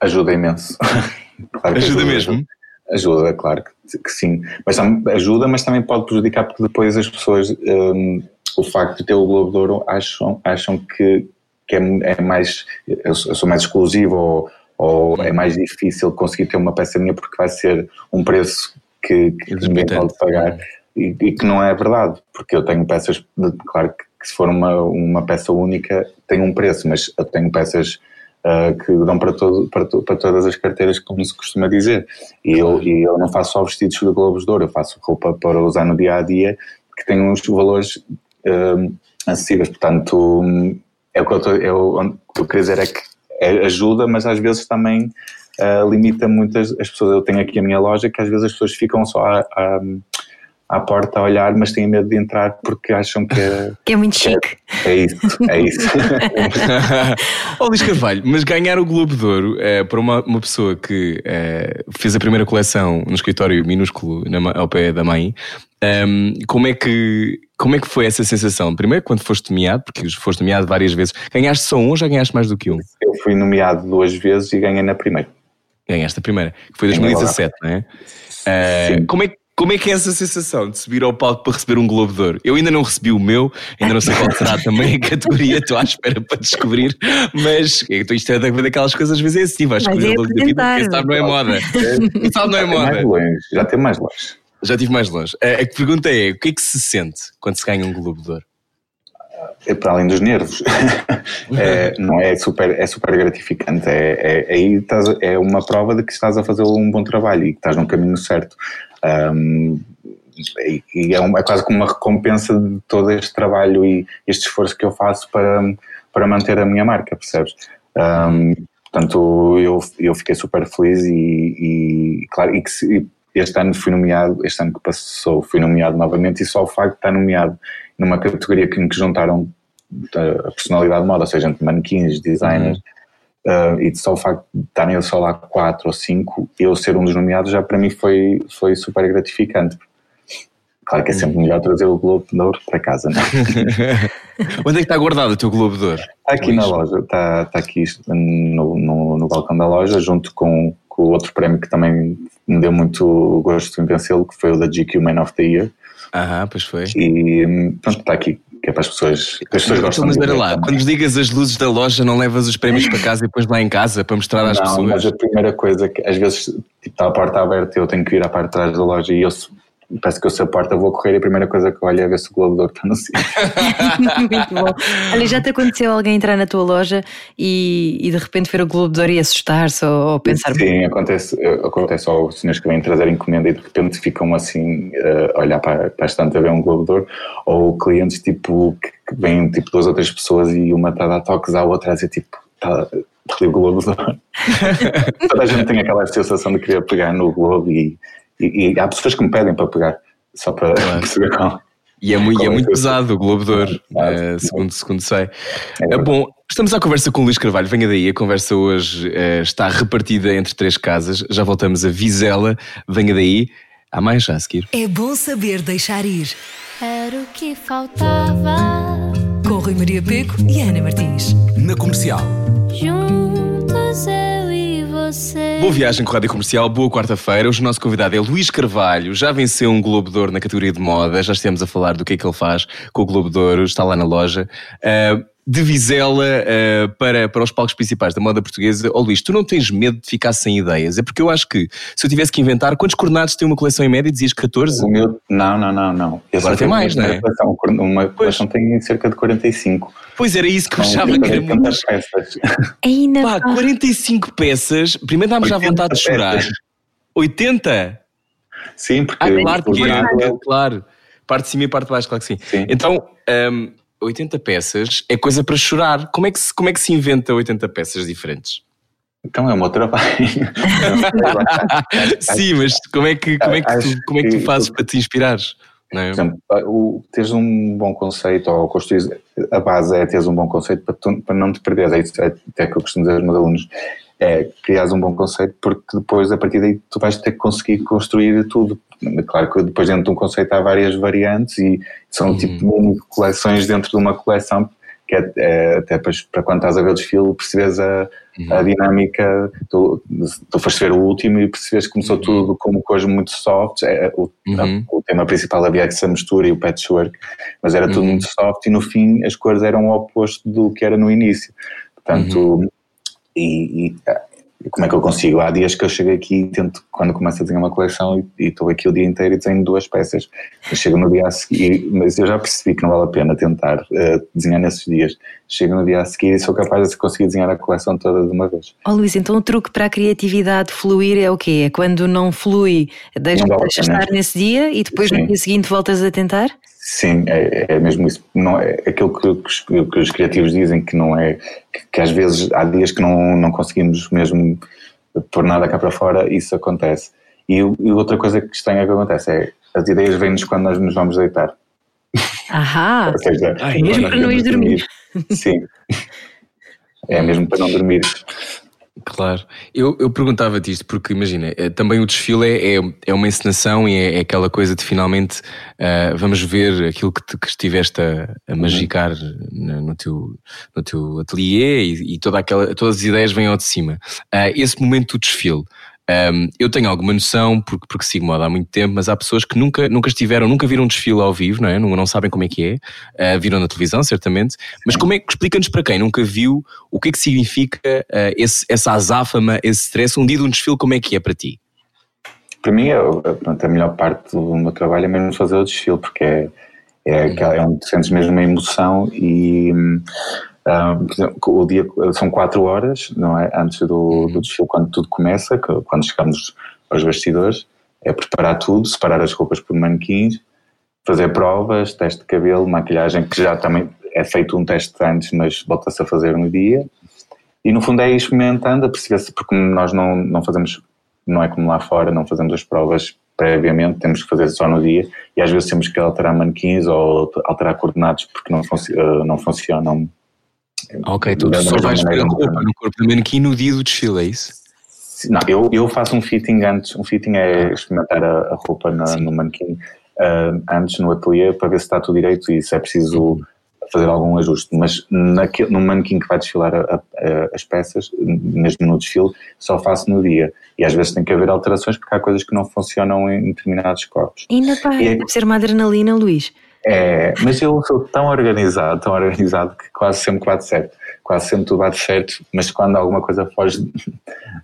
Ajuda imenso. <laughs> claro ajuda, ajuda, mesmo? Ajuda, claro que, que, sim. Mas ajuda, mas também pode prejudicar porque depois as pessoas, um, o facto de ter o Globo de Ouro, acham, acham que, que é, é mais, eu sou mais exclusivo ou ou é mais difícil conseguir ter uma peça minha porque vai ser um preço que, que ninguém pode pagar. E, e, que não é verdade, porque eu tenho peças, de, claro que, que, se for uma, uma peça única tem um preço, mas eu tenho peças uh, que dão para, todo, para, to, para todas as carteiras, como se costuma dizer, e eu, e eu não faço só vestidos de Globos de Ouro, eu faço roupa para usar no dia a dia que tem uns valores uh, acessíveis, portanto é o que eu, o que eu queria dizer é que é, ajuda, mas às vezes também uh, limita muitas as pessoas. Eu tenho aqui a minha loja que às vezes as pessoas ficam só à, à, à porta a olhar, mas têm medo de entrar porque acham que é, <laughs> que é muito que chique. É, é, isso, é isso. <laughs> oh, Luís Carvalho, mas ganhar o Globo de Ouro é, para uma, uma pessoa que é, fez a primeira coleção no escritório minúsculo na, ao pé da mãe, um, como, é que, como é que foi essa sensação? Primeiro, quando foste nomeado, porque foste nomeado várias vezes, ganhaste só um ou já ganhaste mais do que um? Eu fui nomeado duas vezes e ganhei na primeira. Ganhaste a primeira, que foi 2017, não é? Uh, como é como é que é essa sensação de subir ao palco para receber um Globo de Ouro? Eu ainda não recebi o meu, ainda não sei qual será também a categoria, estou à espera para descobrir, mas isto é daquelas coisas às vezes é assim, vais escolher é o logo da vida, quem sabe não é moda. Quem sabe não é moda. Mais longe, já tem mais longe. Já estive mais longe. A, a pergunta é: o que é que se sente quando se ganha um Globo de Ouro? É para além dos nervos, <laughs> é, não é super, é super gratificante. É, é, aí estás, é uma prova de que estás a fazer um bom trabalho e que estás no caminho certo. Um, e, e é, um, é, quase como uma recompensa de todo este trabalho e este esforço que eu faço para, para manter a minha marca, percebes? Um, portanto, eu, eu fiquei super feliz e, e claro, e que se, este ano fui nomeado, este ano que passou fui nomeado novamente e só o facto de estar nomeado numa categoria em que juntaram a personalidade de moda, ou seja, entre manequins, designers, uhum. uh, e só o facto de estarem só lá quatro ou cinco, eu ser um dos nomeados já para mim foi, foi super gratificante. Claro que é sempre melhor trazer o Globo de Ouro para casa, não é? <laughs> Onde é que está guardado o teu Globo de Ouro? Está aqui na loja, está, está aqui no, no, no balcão da loja, junto com, com o outro prémio que também me deu muito gosto em vencê-lo, que foi o da GQ Man of the Year. Aham, pois foi. E pronto, está aqui, que é para as pessoas, as pessoas gostam Mas olha lá, quando ligas as luzes da loja, não levas os prémios para casa e depois lá em casa para mostrar às não, pessoas? Não, mas a primeira coisa que às vezes tipo, está a porta aberta e eu tenho que ir à parte de trás da loja e eu parece que eu se a porta vou correr e a primeira coisa que eu olho é ver se o Globo de Ouro está no sítio. <laughs> Muito bom. Olha, já te aconteceu alguém entrar na tua loja e, e de repente ver o Globo de Ouro e assustar-se ou, ou, pensar... Sim, acontece, acontece aos senhores que vêm trazer encomenda e de repente ficam assim uh, a olhar para, para a estante a ver um Globo de Ouro ou clientes tipo que, vêm tipo duas ou três pessoas e uma está a dar toques à outra a dizer tipo está ali o Globo de Ouro. Toda a gente tem aquela sensação de querer pegar no Globo e e, e, há pessoas que me pedem para pegar, só para claro. <laughs> perceber qual. E é muito, é, é muito pesado o Globo de Ouro, é, segundo, segundo sei. É bom, estamos à conversa com o Luís Carvalho, venha daí, a conversa hoje é, está repartida entre três casas, já voltamos a Vizela, venha daí, há mais já a seguir. É bom saber deixar ir. Era o que faltava. Com Rui Maria Peco e Ana Martins. Na comercial. Juntos eu você. Boa viagem com a Rádio Comercial, boa quarta-feira. Hoje o nosso convidado é Luís Carvalho, já venceu um Globo de Ouro na categoria de moda, já estivemos a falar do que é que ele faz com o Globo de Ouro, está lá na loja. Uh, de Vizela uh, para, para os palcos principais da moda portuguesa. Oh Luís, tu não tens medo de ficar sem ideias? É porque eu acho que se eu tivesse que inventar, quantos coordenados tem uma coleção em média? Dizias 14? O meu, não, não, não, não. Eu Agora tem mais, não é? Coleção, uma coleção tem cerca de 45. Pois era isso que eu achava que era muito. peças. Ainda Pá, 45 peças, primeiro dá-me já vontade de chorar. 80? Sim, porque. Ah, claro, porque é, claro. Parte de cima e parte de baixo, claro que sim. sim. Então. Um, 80 peças é coisa para chorar. Como é que se, como é que se inventa 80 peças diferentes? Então é o meu trabalho. <laughs> <laughs> Sim, mas como é que, como é que, tu, como é que tu fazes para te inspirares? Não é? Por exemplo, o, teres um bom conceito ou construir, a base é teres um bom conceito para, tu, para não te perderes. É isso é, até que eu costumo dizer aos meus alunos. É criares um bom conceito, porque depois, a partir daí, tu vais ter que conseguir construir tudo. Claro que depois dentro de um conceito há várias variantes e são tipo mini coleções dentro de uma coleção que é, é até para, para quando estás a ver o desfile percebes a, a dinâmica, tu, tu foste ver o último e percebes que começou tudo como coisas muito soft, é, o, Uhum. o tema principal havia essa mistura e o patchwork, mas era tudo Uhum. muito soft e no fim as cores eram o oposto do que era no início. Portanto, e, e, como é que eu consigo? Há dias que eu chego aqui e tento, quando começo a desenhar uma coleção e estou aqui o dia inteiro e desenho duas peças. Eu chego no dia a seguir, mas eu já percebi que não vale a pena tentar eh, desenhar nesses dias. Chego no dia a seguir e sou capaz de conseguir desenhar a coleção toda de uma vez. Ó Luís, então o truque para a criatividade fluir é o quê? É quando não flui, deixa, Não vale deixa estar nesse dia e depois no Sim. dia seguinte voltas a tentar? Sim, é, é mesmo isso. Não é aquilo que, que os, que os criativos dizem que não é que, que às vezes há dias que não, não conseguimos mesmo pôr nada cá para fora, isso acontece. E, e outra coisa que estranha que acontece é as ideias vêm-nos quando nós nos vamos deitar. Ahá! Ou seja, Ai, mesmo para não nós ires dormir. Sim. <laughs> É mesmo para não dormir. Claro. Eu, eu perguntava-te isto porque, imagina, eh, também o desfile é, é, é uma encenação e é, é aquela coisa de finalmente ah, vamos ver aquilo que, te- que estiveste a, a magicar na- no, teu, no teu ateliê e, e toda aquela, todas as ideias vêm ao de cima. Ah, esse momento do desfile. Ahm, eu tenho alguma noção, porque, porque sigo moda há muito tempo, mas há pessoas que nunca, nunca estiveram, nunca viram um desfile ao vivo, não é? Não, não sabem como é que é, Ah, viram na televisão, certamente, mas como é que explica-nos para quem nunca viu o que é que significa ah, esse, essa azáfama, esse stress, um dia de um desfile, como é que é para ti? Para mim, é, o- pronto, a melhor parte do meu trabalho é mesmo fazer o desfile, porque é, é, aquela- é onde sentes mesmo uma emoção e exemplo, o dia são quatro horas, não é? Antes do, do desfile, quando tudo começa, que- quando chegamos aos bastidores, é preparar tudo, separar as roupas por manequins, fazer provas, teste de cabelo, maquilhagem, que já também é feito um teste antes, mas volta-se a fazer no dia. E no fundo é experimentando, a perceber se, porque nós não, não fazemos, não é como lá fora, não fazemos as provas previamente, temos que fazer só no dia e às vezes temos que alterar manequins ou alterar coordenados porque não, funci- eh, não funcionam. Ok, tu, só vais ver a roupa no corpo do manequim no dia do desfile, é isso? Não, eu, eu faço um fitting antes. Um fitting é experimentar a, a roupa na- no manequim ah, antes no ateliê para ver se está tudo direito e se é preciso fazer algum ajuste. Mas naquele, no manequim que vai desfilar a- a- as peças, mesmo no desfile, só faço no dia. E às vezes tem que haver alterações porque há coisas que não funcionam em determinados corpos. Ainda pá, é- deve ser uma adrenalina, Luís. É, mas eu sou tão organizado, tão organizado que quase sempre bate certo. Quase sempre tudo bate certo, mas quando alguma coisa foge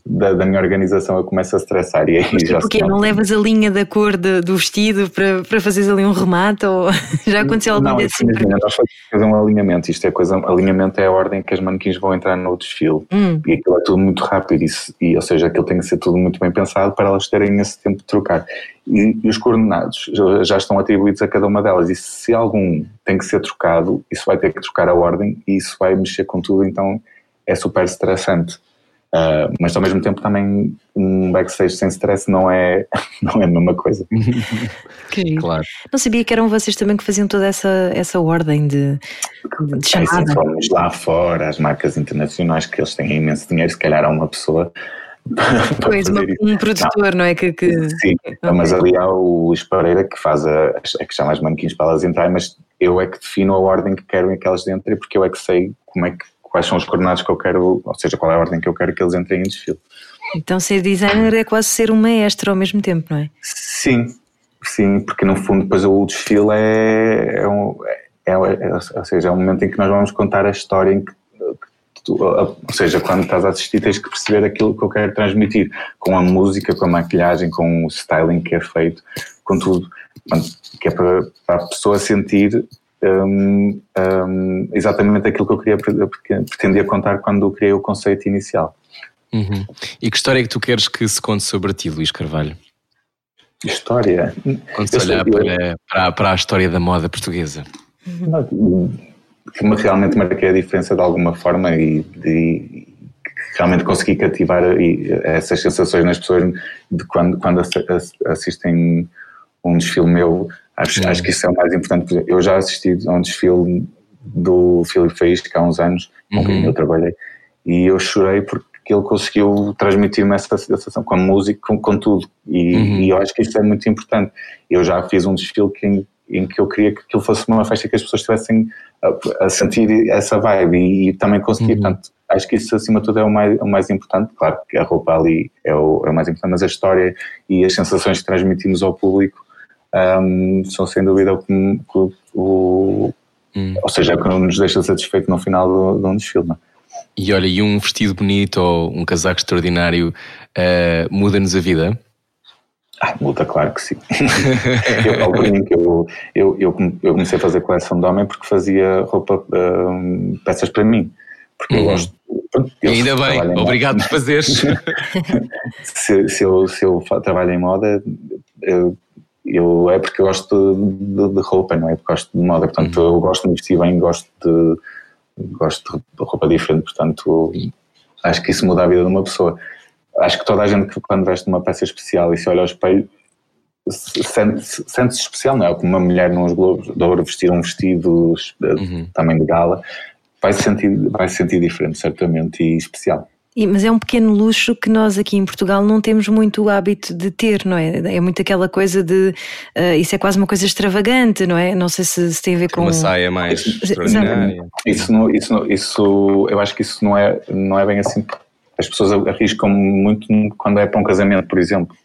da, da minha organização eu começo a estressar e aí já nota. Não levas a linha da cor de- do vestido para, para fazeres ali um remate? Ou <laughs> já aconteceu algum Não, isso, assim? imagina, nós fazer um alinhamento. Isto é coisa, alinhamento é a ordem que as manequins vão entrar no desfile. Hum. E aquilo é tudo muito rápido, e, e, ou seja, aquilo tem que ser tudo muito bem pensado para elas terem esse tempo de trocar. E, e os coordenados já, estão atribuídos a cada uma delas, e se algum tem que ser trocado, isso vai ter que trocar a ordem e isso vai mexer com tudo, então é super estressante. Ah, mas ao mesmo tempo também um backstage sem stress não é, <laughs> não é a mesma coisa. <laughs> Claro. Não sabia que eram vocês também que faziam toda essa, essa ordem de, de É assim, chamada. fomos lá fora, as marcas internacionais, que eles têm imenso dinheiro, se calhar há uma pessoa <laughs> Pois, uma- um produtor, não, é? Que, que- Sim, mas ali há o Luís Pereira que faz a, é que chama as manequins para elas entrarem, mas eu é que defino a ordem que quero que elas entrem, porque eu é que sei como é que, quais são os coordenados que eu quero, ou seja, qual é a ordem que eu quero que eles entrem em desfile. Então ser designer é quase ser um maestro ao mesmo tempo, não é? Sim, sim, porque no fundo depois o desfile é, é, um, é, é- ou seja, é um momento em que nós vamos contar a história em que tu- ou seja, quando estás a assistir tens que perceber aquilo que eu quero transmitir com a música, com a maquilhagem, com o styling que é feito, com tudo, que é para, para a pessoa sentir hum, hum, exatamente aquilo que eu queria pretendia contar quando eu criei o conceito inicial. Uhum. E que história é que tu queres que se conte sobre ti, Luís Carvalho? História. Quando se olhar para, para, para a história da moda portuguesa. Que me realmente marquei a diferença de alguma forma e, e que realmente consegui cativar e- essas sensações nas pessoas de quando, quando assi- ass- assistem um desfile meu. Acho, Sim. acho que isso é o mais importante. Eu já assisti a um desfile do Filipe Faísca há uns anos, com quem Uhum. eu trabalhei, e eu chorei porque que ele conseguiu transmitir-me essa sensação com a música, com, com tudo. E, Uhum. e eu acho que isso é muito importante. Eu já fiz um desfile que, em, que eu queria que aquilo fosse uma festa que as pessoas estivessem a, a sentir essa vibe e, e também consegui. Uhum. Portanto, acho que isso acima de tudo é o mais, o mais importante. Claro que a roupa ali é o, é o mais importante, mas a história e as sensações que transmitimos ao público hum, são sem dúvida o o- o. Hum. Ou seja, é o que nos deixa satisfeito no final do- de um desfile. não é? E olha, e um vestido bonito ou um casaco extraordinário eh, muda-nos a vida? Ah, multa, claro que sim. <laughs> eu falo por mim que eu, eu, eu, come- eu comecei a fazer coleção de homem porque fazia roupa, hum, peças para mim. Porque eu Uhum. gosto. eu Ainda trabalho em bem, obrigado por fazeres. <laughs> Se, se eu, se eu trabalho em moda, eu, eu- é porque eu gosto de, de roupa, não é porque gosto de moda. Portanto, Uhum. eu gosto de vestir bem, gosto de, gosto de roupa diferente. Portanto, acho que isso muda a vida de uma pessoa. Acho que toda a gente que quando veste uma peça especial e se olha ao espelho se- sente-se sente-se especial, não é? Como uma mulher nos Globos de Ouro vestir um vestido Uhum. também de gala, vai se sentir, vai se sentir diferente, certamente, e especial. E- mas é um pequeno luxo que nós aqui em Portugal não temos muito o hábito de ter, não é? É muito aquela coisa de. ah, isso é quase uma coisa extravagante, não é? Não sei se, se tem a ver com. Uma saia mais extraordinária. Isso, não, isso, não- isso, eu acho que isso não é, não é bem assim. As pessoas arriscam muito quando é para um casamento, por exemplo.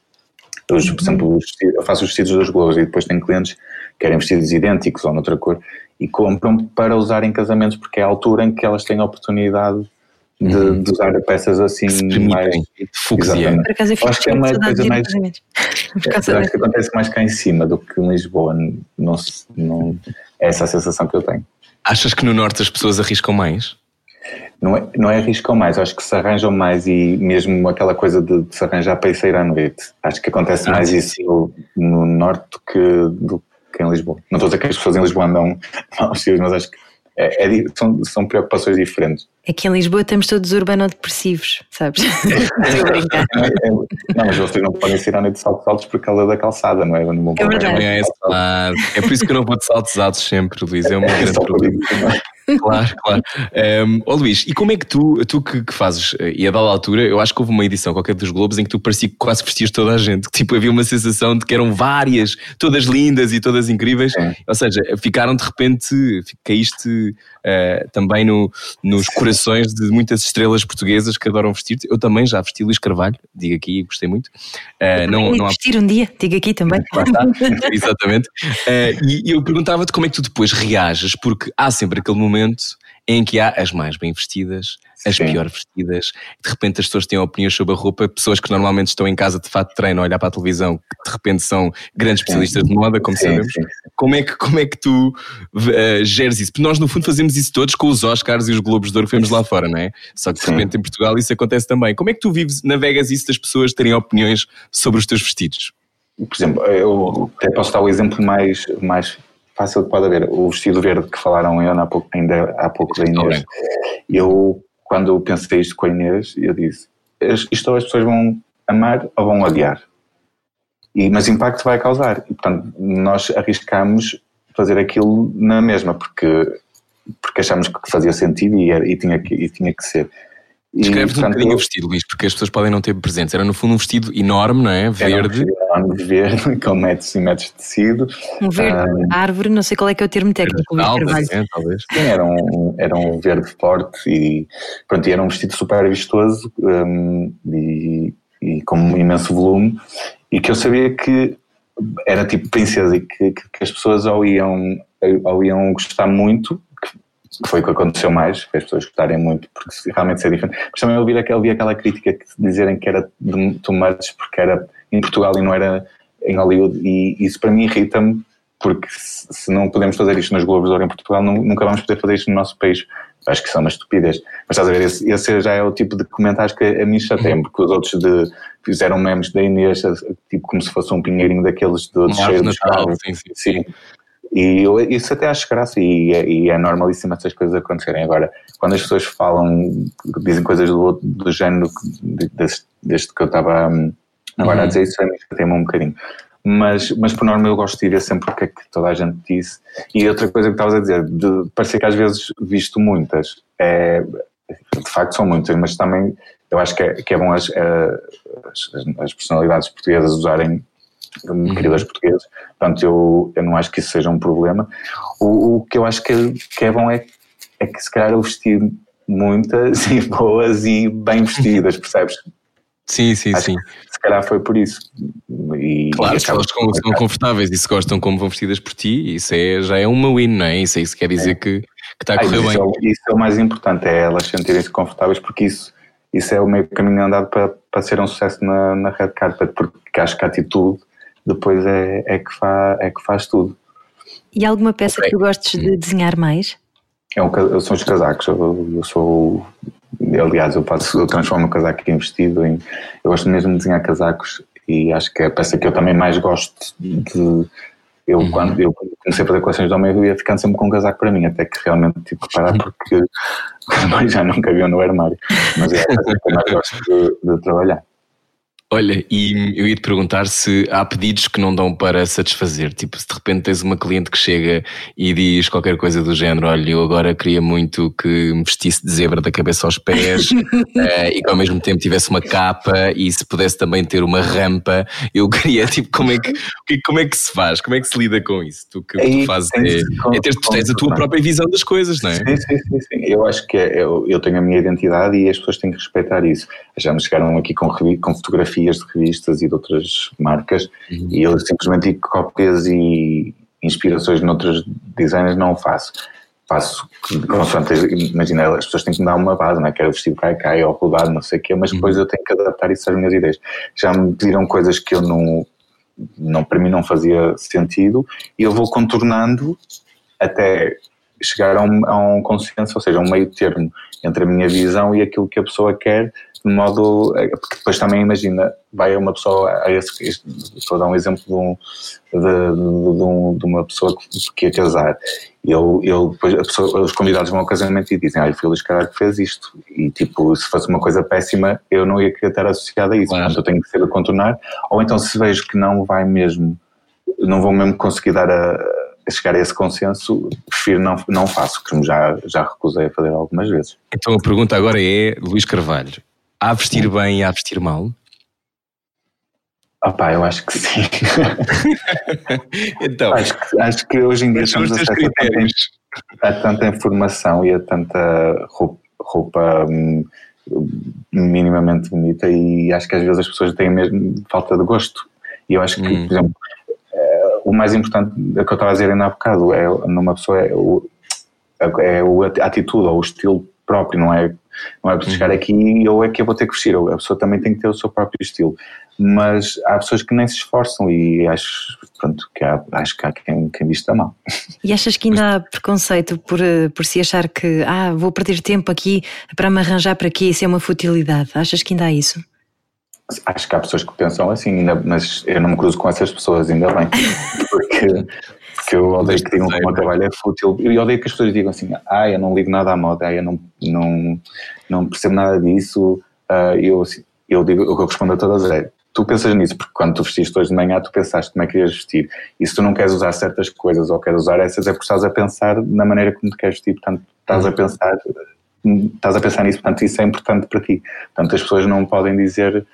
Eu, por exemplo, eu faço os vestidos das Globos e depois tenho clientes que querem vestidos idênticos ou noutra cor e compram para usar em casamentos porque é a altura em que elas têm a oportunidade de, de usar peças assim mais. Por acaso eu fico acho que é uma coisa mais- <laughs> acho que acontece mais cá em cima do que em Lisboa. Não, não, é essa a sensação que eu tenho. Achas que no Norte as pessoas arriscam mais? Não é, não é arriscam mais, acho que se arranjam mais e mesmo aquela coisa de, de se arranjar para ir sair à noite. Acho que acontece Ah, mais sim, isso no norte do que, do que em Lisboa. Não estou a dizer que as pessoas em Lisboa andam <laughs> mal vestidas, mas acho que é- é são, são preocupações diferentes. Aqui em Lisboa estamos todos urbano-depressivos, sabes? <laughs> Não, é- não, mas vocês não podem sair à noite de saltos altos por causa da calçada, não é? Não É verdade. É, é por isso que eu não vou de saltos altos sempre, Luís. É É grande problema. É? Claro, claro. Um, ó Luís, e como é que tu, tu que, que fazes, eh, e a dada altura, eu acho que houve uma edição qualquer dos Globos em que tu parecia que quase vestias toda a gente, que tipo havia uma sensação de que eram várias, todas lindas e todas incríveis, Sim. ou seja, ficaram de repente, caíste eh, também no, nos corações de muitas estrelas portuguesas que adoram vestir-te. Eu também já vesti Luís Carvalho, digo aqui, gostei muito. Eh, não, não há vestir um dia, digo aqui também. <laughs> Exatamente. Eh, e eu perguntava-te como é que tu depois reages, porque há sempre aquele momento em que há as mais bem vestidas, as Sim. pior vestidas, de repente as pessoas têm opiniões sobre a roupa, pessoas que normalmente estão em casa de fato de treino a olhar para a televisão, que de repente são grandes especialistas de moda, como Sim, sabemos. sim. Como é que, como é que tu eh, geres isso? Porque nós, no fundo, fazemos isso todos com os Oscars e os Globos de Ouro que vemos lá fora, não é? Só que de repente em Portugal isso acontece também. Como é que tu vives, navegas isso das pessoas terem opiniões sobre os teus vestidos? Por exemplo, eu até posso dar o exemplo mais, mais fácil que pode haver. O vestido verde que falaram ainda há pouco, ainda há pouco da Inês. Eu, quando pensei isto com a Inês, eu disse, "Es- isto as pessoas vão amar ou vão odiar. E, mas impacto vai causar. E, portanto, nós arriscámos fazer aquilo na mesma, porque, porque achámos que fazia sentido e, era- e tinha, que, e tinha que ser. E, Descreve-nos um bocadinho eu- o vestido, Luís, porque as pessoas podem não ter presentes. Era no fundo um vestido enorme, não é? era um Verde. vestido enorme verde, <laughs> com metros e metros de tecido. Um verde árvore, não sei qual é que é o termo técnico, Carvalho. é, talvez. Sim, era um, era um verde forte e, pronto, e era um vestido super vistoso hum, e, e com um imenso volume e que eu sabia que era tipo princesa e que, que, que as pessoas ou iam, ou iam gostar muito, foi o que aconteceu mais, que as pessoas gostarem muito, porque realmente é diferente. Mas também eu ouvi aquela, ouvi aquela crítica que dizerem que era de too much porque era em Portugal e não era em Hollywood e isso para mim irrita-me porque se não podemos fazer isto nos Globos Ouro em Portugal, nu- nunca vamos poder fazer isto no nosso país. Acho que isso é uma estupidez. Mas estás a ver, esse, esse já é o tipo de comentários que a mim chateiam, porque os outros de, fizeram memes da Inês, tipo como se fosse um pinheirinho daqueles de, de cheio de Natal, sim, sim. Sim. E eu, isso até acho graça e, é- e é normalíssimo essas coisas acontecerem. Agora, quando as pessoas falam, dizem coisas do, do género de- deste, deste que eu estava hum, agora Uhum. a dizer, isso é tema um bocadinho. Mas, mas por norma eu gosto de ir sempre o que é que toda a gente disse. E outra coisa que estavas a dizer, de que às vezes visto muitas, é, de facto são muitas, mas também eu acho que é, que é bom as, eh, as, as personalidades portuguesas usarem Uhum. criadores portugueses, portanto eu, eu não acho que isso seja um problema. O, o que eu acho que, que é bom é, é que se calhar eu vesti muitas <laughs> e boas e bem vestidas, percebes? Sim, sim, Acho sim. se calhar foi por isso. E, Claro, e se elas estão confortáveis e se gostam como vão vestidas por ti, isso é, já é uma win, não é? Isso é isso que quer dizer que, que está a Ah, correr isso, bem. é, o- isso é o mais importante, é elas sentirem-se confortáveis, porque isso, isso é o meio caminho andado para, para ser um sucesso na, na red carpet, porque acho que a atitude depois é, é, que, fa, é que faz tudo. E alguma peça que tu gostes de desenhar mais? É um, são os casacos, eu, eu sou. Aliás, eu, passo, eu transformo o casaco em vestido. Em, eu gosto mesmo de desenhar casacos e acho que é a peça que eu também mais gosto de. Eu, quando eu comecei a fazer coleções de homem, eu ia ficando sempre com um casaco para mim, até que realmente tive que parar porque <laughs> mas já não cabiam no armário. Mas é a peça que eu mais gosto de, de trabalhar. Olha, e eu ia te perguntar se há pedidos que não dão para satisfazer. Tipo, se de repente tens uma cliente que chega e diz qualquer coisa do género: Olha, eu agora queria muito que me vestisse de zebra da cabeça aos pés <laughs> eh, e que ao mesmo tempo tivesse uma capa e se pudesse também ter uma rampa. Eu queria, tipo, como é que, como é que se faz? Como é que se lida com isso? Tu que Aí tu fazes é, com- é ter, tu tens a tua própria visão das coisas, não é? Sim, sim, sim, sim. Eu acho que é, eu, eu tenho a minha identidade e as pessoas têm que respeitar isso. Já me chegaram aqui com, com fotografias de revistas e de outras marcas e eu simplesmente cópias e inspirações noutros designers não faço. Faço, imagina, as pessoas têm que me dar uma base, não é? Quero vestido cai cai ou rodado, não sei o quê, mas depois eu tenho que adaptar isso às minhas ideias. Já me pediram coisas que eu não, não para mim não fazia sentido e eu vou contornando até chegar a um, a um consenso, ou seja, um meio termo entre a minha visão e aquilo que a pessoa quer, de modo. Porque depois também imagina, vai uma pessoa. A esse, estou a dar um exemplo de, um, de, de- um- de uma pessoa que, que ia casar. Ele, ele, depois pessoa- os convidados vão ao casamento e dizem: Ah, o Luís Caralho que fez isto. E tipo, se fosse uma coisa péssima, eu não ia querer estar associado a isso. Claro. Portanto, eu tenho que ser a contornar. Ou então, se vejo que não vai mesmo não vou mesmo conseguir dar a, a chegar a esse consenso, prefiro não, não faço, que já, já recusei a fazer algumas vezes. Então a pergunta agora é: Luís Carvalho, há vestir bem e há vestir mal? Ah pá, eu acho que sim. <laughs> Então, acho, que, acho que hoje em dia estamos a critérios? a tanta informação e a tanta roupa, roupa hum, minimamente bonita e acho que às vezes as pessoas têm mesmo falta de gosto. E eu acho que, Hum. por exemplo, eh, o mais importante é que eu estava a dizer ainda há bocado é numa pessoa é o, é a atitude ou o estilo próprio, não é, não é para chegar aqui e eu é que eu vou ter que vestir, a pessoa também tem que ter o seu próprio estilo. Mas há pessoas que nem se esforçam e acho, pronto, que há, acho que há quem, quem vista mal. <laughs> E achas que ainda há preconceito por, por se achar que ah, vou perder tempo aqui para me arranjar para quê? Isso é uma futilidade. Achas que ainda há isso? Acho que há pessoas que pensam assim, ainda, mas eu não me cruzo com essas pessoas, ainda bem. <laughs> Porque, porque eu odeio que digam que o meu trabalho é fútil. E odeio que as pessoas digam assim: ah, eu não ligo nada à moda, ah, eu não, não, não percebo nada disso. Ah, eu, assim, eu digo, o que eu respondo a todas é: tu pensas nisso, porque quando tu vestiste hoje de manhã, tu pensaste como é que ias vestir. E se tu não queres usar certas coisas ou queres usar essas, é porque estás a pensar na maneira como te queres vestir. Portanto, estás a pensar. Estás a pensar nisso, portanto, isso é importante para ti. Portanto, as pessoas não podem dizer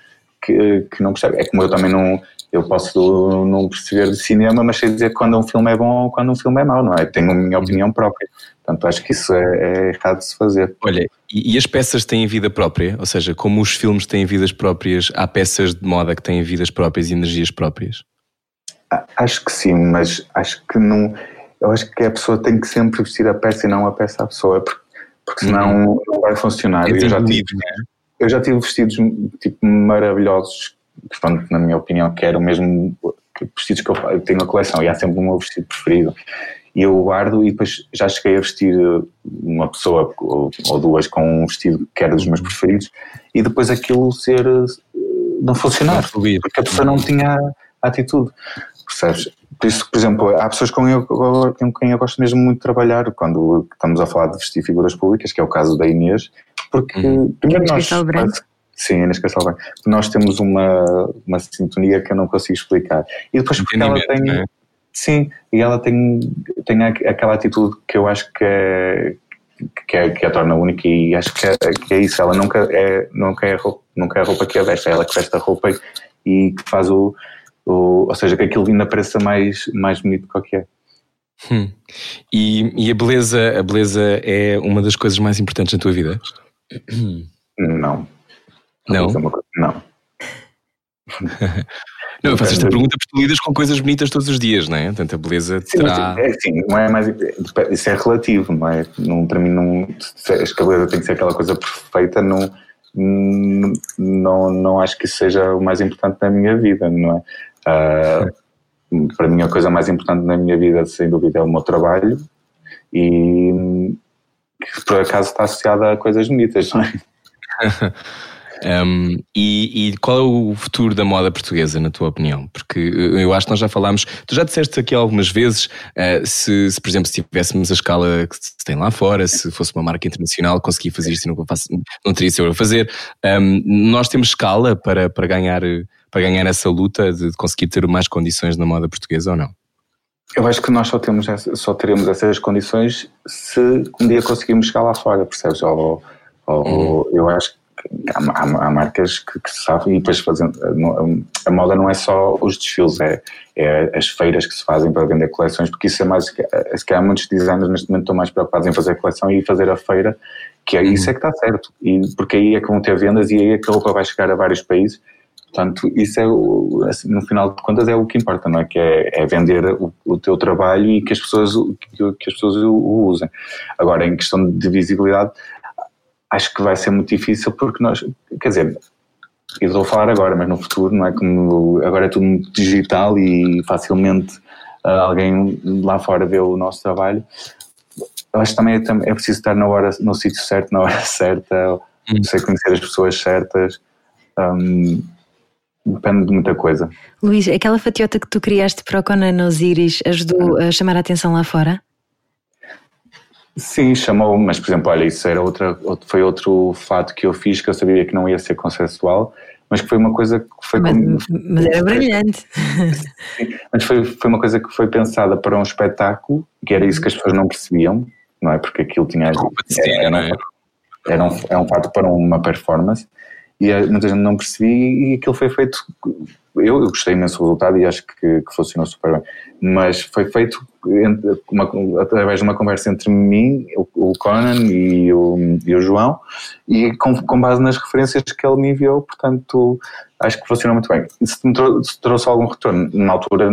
que, que não percebem. É como eu também não. Eu posso não perceber de cinema, mas sei dizer quando um filme é bom ou quando um filme é mau, não é? Tenho a minha opinião própria. Portanto, acho que isso é, é errado de se fazer. Olha, e, e as peças têm vida própria? Ou seja, como os filmes têm vidas próprias, há peças de moda que têm vidas próprias e energias próprias? Acho que sim, mas acho que não. Eu acho que a pessoa tem que sempre vestir a peça e não a peça à pessoa, porque, porque senão não vai funcionar. É eu, já tive, desenvolvido, não é? Eu já tive vestidos tipo, maravilhosos, que, pronto, na minha opinião, que eram mesmo vestidos que eu, tenho a coleção e há sempre o meu vestido preferido. E eu guardo e depois já cheguei a vestir uma pessoa ou, ou duas com um vestido que era dos meus preferidos e depois aquilo ser eh, não funcionar porque a pessoa não tinha a atitude, percebes? Por isso, por exemplo, há pessoas com eu, com quem eu gosto mesmo muito de trabalhar quando estamos a falar de vestir figuras públicas, que é o caso da Inês, porque primeiro Inês nós. Branco? Sim, Inês Castelo Branco. Nós temos uma, uma sintonia que eu não consigo explicar. E depois porque ela tem. É? Sim, e ela tem, tem aqu- aquela atitude que eu acho que é, que, é, que a torna única e acho que é, que é isso. Ela nunca é, nunca, é roupa, nunca é a roupa que a veste, é ela que veste a roupa e, que faz o, o. Ou seja, que aquilo ainda pareça mais, mais bonito que o que é. Hum. E, e, a beleza, a beleza é uma das coisas mais importantes na tua vida? Não. Não? Não. <laughs> Não, eu faço esta pergunta porque tu lidas com coisas bonitas todos os dias, não é? Portanto, a beleza sim, terá... É assim, não é mais... Isso é relativo, não é? Não, para mim, não, acho que a beleza tem que ser aquela coisa perfeita, não, não, não acho que isso seja o mais importante na minha vida, não é? Uh, para mim, a coisa mais importante na minha vida, sem dúvida, é o meu trabalho e que por acaso está associada a coisas bonitas, não é? <laughs> Um, e, e, qual é o futuro da moda portuguesa, na tua opinião? Porque eu acho que nós já falámos, tu já disseste aqui algumas vezes, uh, se, se, por exemplo, se tivéssemos a escala que se tem lá fora, se fosse uma marca internacional, conseguia fazer isto e não, faço, não teria sido a fazer. Um, nós temos escala para, para, ganhar, para ganhar essa luta de conseguir ter mais condições na moda portuguesa ou não? Eu acho que nós só, temos, só teremos essas condições se um dia conseguirmos chegar lá fora, percebes? Ou, ou, uhum. Eu acho que há, há, marcas que, que sabem e depois fazendo a, a, moda não é só os desfiles é, é, as feiras que se fazem para vender coleções porque isso é mais se calhar muitos designers neste momento estão mais preocupados em fazer a coleção e fazer a feira que é uhum. isso é que está certo e porque aí é que vão ter vendas e aí é que a roupa vai chegar a vários países Portanto, isso é, assim, no final de contas, é o que importa, não é? Que é, é vender o, o, teu trabalho e que as pessoas, que, que as pessoas o, o, usem. Agora, em questão de visibilidade, acho que vai ser muito difícil porque nós, quer dizer, eu estou a falar agora, mas no futuro não é como agora é tudo muito digital e facilmente uh, alguém lá fora vê o nosso trabalho. Eu acho que também é, é preciso estar na hora, no sítio certo, na hora <laughs> certa, hum. sei conhecer as pessoas certas. Um, depende de muita coisa. Luís, aquela fatiota que tu criaste para o Conan Osiris ajudou a chamar a atenção lá fora? Sim, chamou, mas por exemplo, olha, isso era outra, foi outro fato que eu fiz que eu sabia que não ia ser consensual, mas que foi uma coisa que foi. Mas, mas era brilhante. Sim, mas foi, foi uma coisa que foi pensada para um espetáculo, que era isso que as pessoas não percebiam, não é? Porque aquilo tinha. Era, era, um, era um, é um fato para uma performance e muita gente não percebi e aquilo foi feito. Eu, eu gostei imenso do resultado e acho que, que funcionou super bem, mas foi feito uma, através de uma conversa entre mim, o, o Conan e o, e o João, e com, com, base nas referências que ele me enviou, portanto, acho que funcionou muito bem. Se me trouxe, se trouxe algum retorno, na altura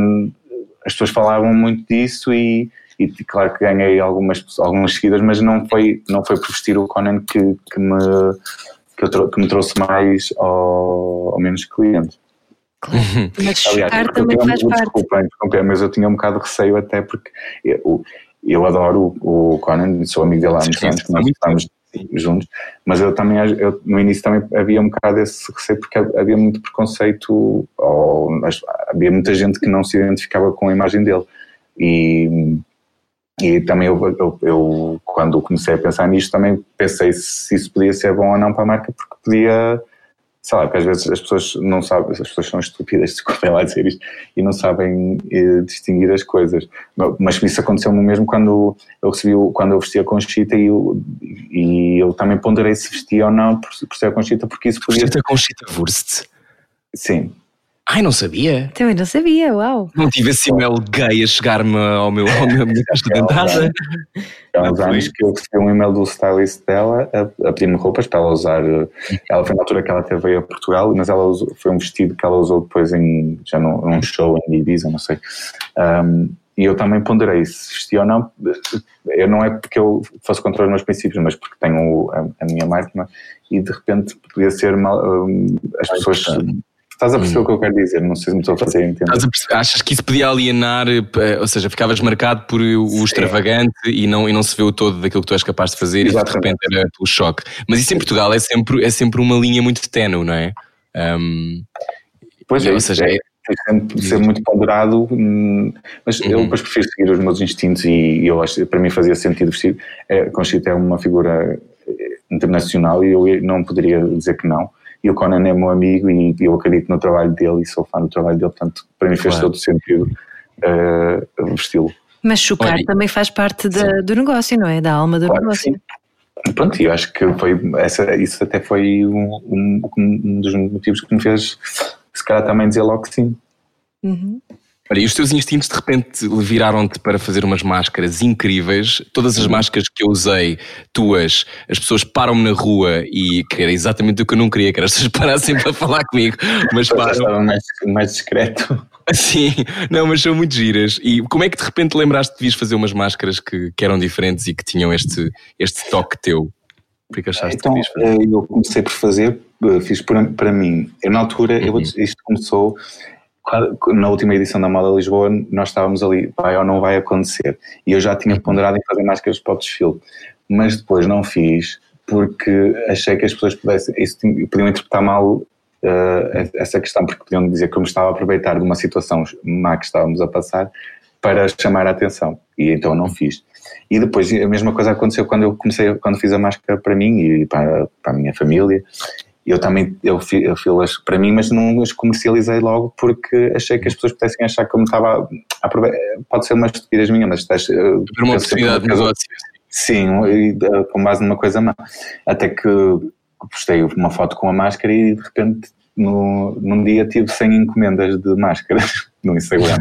as pessoas falavam muito disso e, e claro que ganhei algumas, algumas seguidas, mas não foi, não foi por vestir o Conan que, que, me, que, eu, que me trouxe mais ou, menos clientes. <laughs> Mas chocar também faz parte. Desculpa, mas eu tinha um bocado de receio até porque eu, eu adoro o, Conan, sou amigo dele há muitos anos, nós estamos juntos, mas eu também, eu, no início também havia um bocado esse receio porque havia muito preconceito, ou havia muita gente que não se identificava com a imagem dele. E, e também eu, eu, eu, quando comecei a pensar nisto, também pensei se isso podia ser bom ou não para a marca, porque podia sei lá, porque às vezes as pessoas não sabem, as pessoas são estúpidas, <laughs> desculpem lá dizer isto, e não sabem eh, distinguir as coisas. Mas isso aconteceu-me mesmo quando eu recebi, quando eu vestia a Conchita e eu, e eu também ponderei se vestia ou não por, por ser a Conchita, porque isso podia... Vestiste a Conchita Wurst? Sim. Ai, não sabia. Também não sabia, uau. Não tive esse e-mail gay a chegar-me ao meu, ao meu minha caixa de entrada. Há uns anos que eu recebi um e-mail do stylist dela a, a pedir-me roupas para ela usar. Ela foi na altura que ela até veio a Portugal, mas ela usou, foi um vestido que ela usou depois em, já num, num show em Ibiza, não sei. Um, e eu também ponderei se vestia ou não. Eu não é porque eu fosse contra os meus princípios, mas porque tenho a, a minha marca, e de repente podia ser mal, um, as pessoas Estás a perceber hum. o que eu quero dizer? Não sei se me estou a fazer entender. Achas que isso podia alienar, eh, ou seja, ficavas marcado por o extravagante e não, e não se vê o todo daquilo que tu és capaz de fazer Exatamente. e de repente era o choque. Mas isso em Portugal é sempre, é sempre uma linha muito tenue, não é? Um, pois é, ou seja, é, é sempre ser muito ponderado, hum, mas uhum. eu depois prefiro seguir os meus instintos e eu acho para mim fazia sentido vestir. É, Conchita é uma figura eh, internacional e eu não poderia dizer que não e o Conan é meu amigo e eu acredito no trabalho dele e sou fã do trabalho dele, portanto, para mim fez todo sentido uh, vesti-lo. Mas chocar Olha, também faz parte da, do negócio, não é? Da alma do claro negócio. Sim. pronto, eu acho que foi essa, isso até foi um, um, um dos motivos que me fez se calhar também dizer logo que sim. Uhum. Olha, e os teus instintos de repente viraram-te para fazer umas máscaras incríveis. Todas as máscaras que eu usei, tuas, as pessoas param-me na rua e que era exatamente o que eu não queria, que era as pessoas <laughs> parassem para falar comigo, mas Eu param. estava mais, mais discreto. <laughs> Sim, não, mas são muito giras. E como é que de repente lembraste que devias fazer umas máscaras que, que eram diferentes e que tinham este, este toque teu? Por que achaste Então, que eh, eu comecei por fazer, eh, fiz para, para mim. Eu, na altura, eu Uhum. dizer, isto começou na última edição da Moda Lisboa, nós estávamos ali, vai ou não vai acontecer. E eu já Uhum. tinha ponderado em fazer máscaras para o desfile, mas depois não fiz porque achei que as pessoas pudessem, isso, podiam interpretar mal eh, essa questão, porque podiam dizer que eu me estava a aproveitar de uma situação má que estávamos a passar para chamar a atenção. E então não fiz. E depois a mesma coisa aconteceu quando eu comecei, quando fiz a máscara para mim e para, para a minha família. Eu também eu eu fiz para mim, mas não as comercializei logo porque achei que as pessoas pudessem achar que eu me estava a aproveitar. Pode ser uma estupidez minha, mas estás. Haver uma oportunidade de negócio. Sim, e, eh, com base numa coisa má. Até que postei uma foto com a máscara e de repente no, num dia tive 100 encomendas de máscaras <laughs> no Instagram.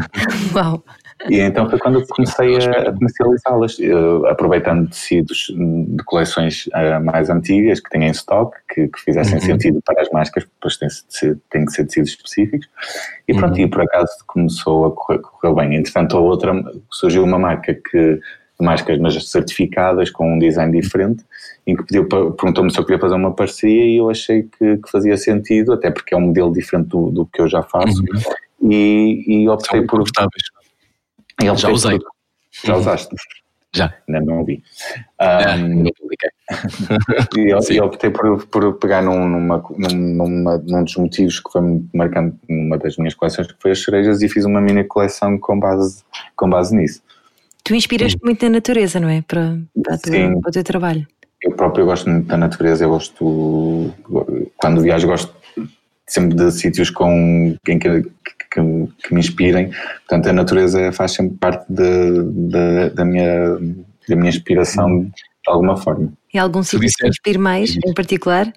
Uau! E então foi quando eu comecei a, a comercializá-las, eh, aproveitando tecidos hum, de coleções eh, mais antigas que têm em stock, que, que fizessem Uhum. sentido para as máscaras, depois têm, que ser tecidos específicos. E pronto, Uhum. e por acaso começou a correr, bem. Entretanto, a outra surgiu uma marca que máscaras, mas certificadas, com um design diferente, em que pediu perguntou-me se eu queria fazer uma parceria e eu achei que, que fazia sentido, até porque é um modelo diferente do, do que eu já faço. E, e São optei muito por. confortáveis. E Já usei. por- Já usaste? Já. Ainda não vi. Ah, Um, não publiquei. <laughs> e eu, eu optei por, por pegar num, numa, num, numa, num dos motivos que foi marcante numa das minhas coleções, que foi as cerejas, e fiz uma mini coleção com base, com base nisso. Tu inspiras-te muito na natureza, não é? Para, para, tua- para o teu trabalho. Eu próprio gosto muito da natureza, eu gosto, quando viajo, gosto sempre de sítios com quem que, que, que me inspirem. Portanto, a natureza faz sempre parte de, de- da, minha, da minha inspiração de alguma forma. E algum sítio que te inspire mais, em particular?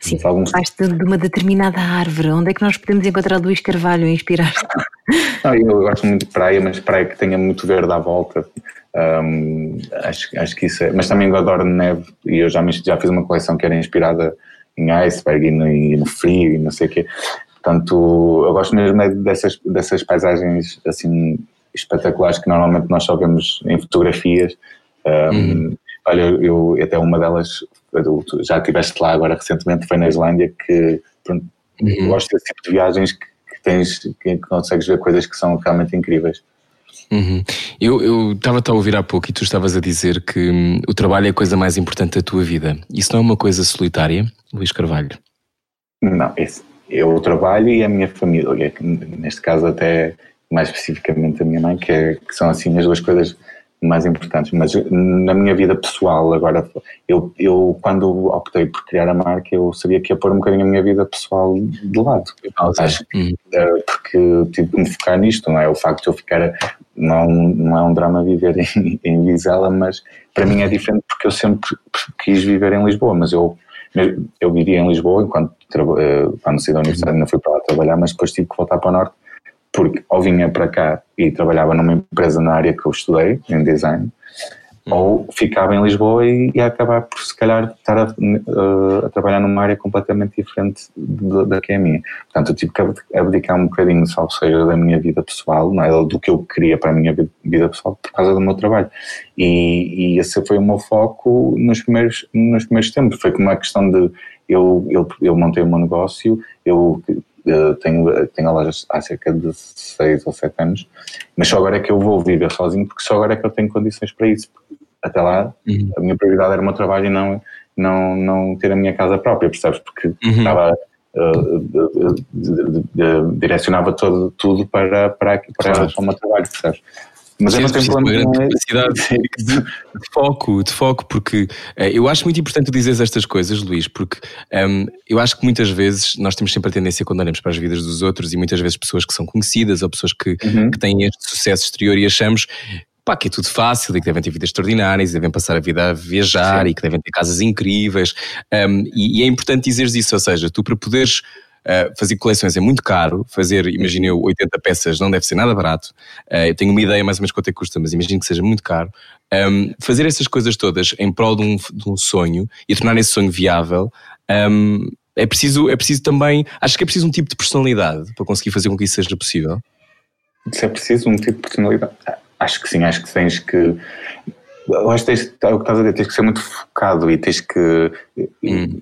Sim, Algum- de, de uma determinada árvore. Onde é que nós podemos encontrar Luís Carvalho a inspirar-se? Não, <laughs> eu gosto muito de praia, mas praia que tenha muito verde à volta. Hum, acho, acho que isso é. Mas também adoro neve e eu já, já fiz uma coleção que era inspirada em iceberg e no, e no frio e não sei o quê. Portanto, eu gosto mesmo é dessas, dessas paisagens assim espetaculares que normalmente nós só vemos em fotografias. Hum, Olha, eu até uma delas, já estiveste lá agora recentemente, foi na Islândia, que pronto, eu gosto desse tipo de viagens que, que tens, que consegues ver coisas que são realmente incríveis. Uhum. Eu eu estava-te a ouvir há pouco e tu estavas a dizer que hum, o trabalho é a coisa mais importante da tua vida. Isso não é uma coisa solitária, Luís Carvalho? Não, esse, eu trabalho e a minha família, neste caso até mais especificamente a minha mãe, que, é- que são assim as duas coisas mais importantes. Mas na minha vida pessoal, agora, eu, eu quando optei por criar a marca, eu sabia que ia pôr um bocadinho a minha vida pessoal de lado. Acho que, Uhum. eh, porque tive que me focar nisto, não é? O facto de eu ficar, não, é um- não é um drama viver <laughs> em, em Vizela, mas para mim é diferente porque eu sempre quis viver em Lisboa, mas eu, eu vivia em Lisboa enquanto eh, quando saí da universidade não fui para lá trabalhar, mas depois tive que voltar para o Norte porque ou vinha para cá e trabalhava numa empresa na área que eu estudei, em design, ou ficava em Lisboa e ia acabar por se calhar estar a, eh, a trabalhar numa área completamente diferente da que é a minha. Portanto, eu tive que abdi- abdicar um bocadinho, salvo seja, da minha vida pessoal, não é? do que eu queria para a minha vi- vida pessoal por causa do meu trabalho. E, e esse foi o meu foco nos primeiros, nos primeiros tempos. Foi como uma questão de eu, eu, eu montei o meu negócio, eu eh, tenho, tenho a loja há cerca de 6 ou 7 anos, mas só agora é que eu vou viver sozinho, porque só agora é que eu tenho condições para isso. Até lá, Uhum. a minha prioridade era o meu trabalho e não, não, não ter a minha casa própria, percebes? Porque Uhum. estava. eh, de- de- direcionava todo, tudo para, para, para Claro. o meu trabalho, percebes? Mas eu não tenho uma grande capacidade <laughs> de, foco, de foco, porque eh, eu acho muito importante tu dizeres estas coisas, Luís, porque ehm, eu acho que muitas vezes nós temos sempre a tendência quando olhamos para as vidas dos outros e muitas vezes pessoas que são conhecidas ou pessoas que, Uhum. que têm este sucesso exterior e achamos pá, que é tudo fácil e que devem ter vidas extraordinárias, devem passar a vida a viajar Sim. e que devem ter casas incríveis. Um, e, e, é importante dizeres isso, ou seja, tu para poderes Uh, fazer coleções é muito caro, fazer, imagina eu, 80 peças não deve ser nada barato. Uh, eu tenho uma ideia mais ou menos quanto é que custa, mas imagino que seja muito caro. Um, fazer essas coisas todas em prol de um, de um sonho e tornar esse sonho viável. Um, é preciso, é preciso também, acho que é preciso um tipo de personalidade para conseguir fazer com que isso seja possível. Se é preciso um tipo de personalidade, acho que sim, acho que tens que acho que tens, é o que estás a dizer, tens que ser muito focado e tens que, hum.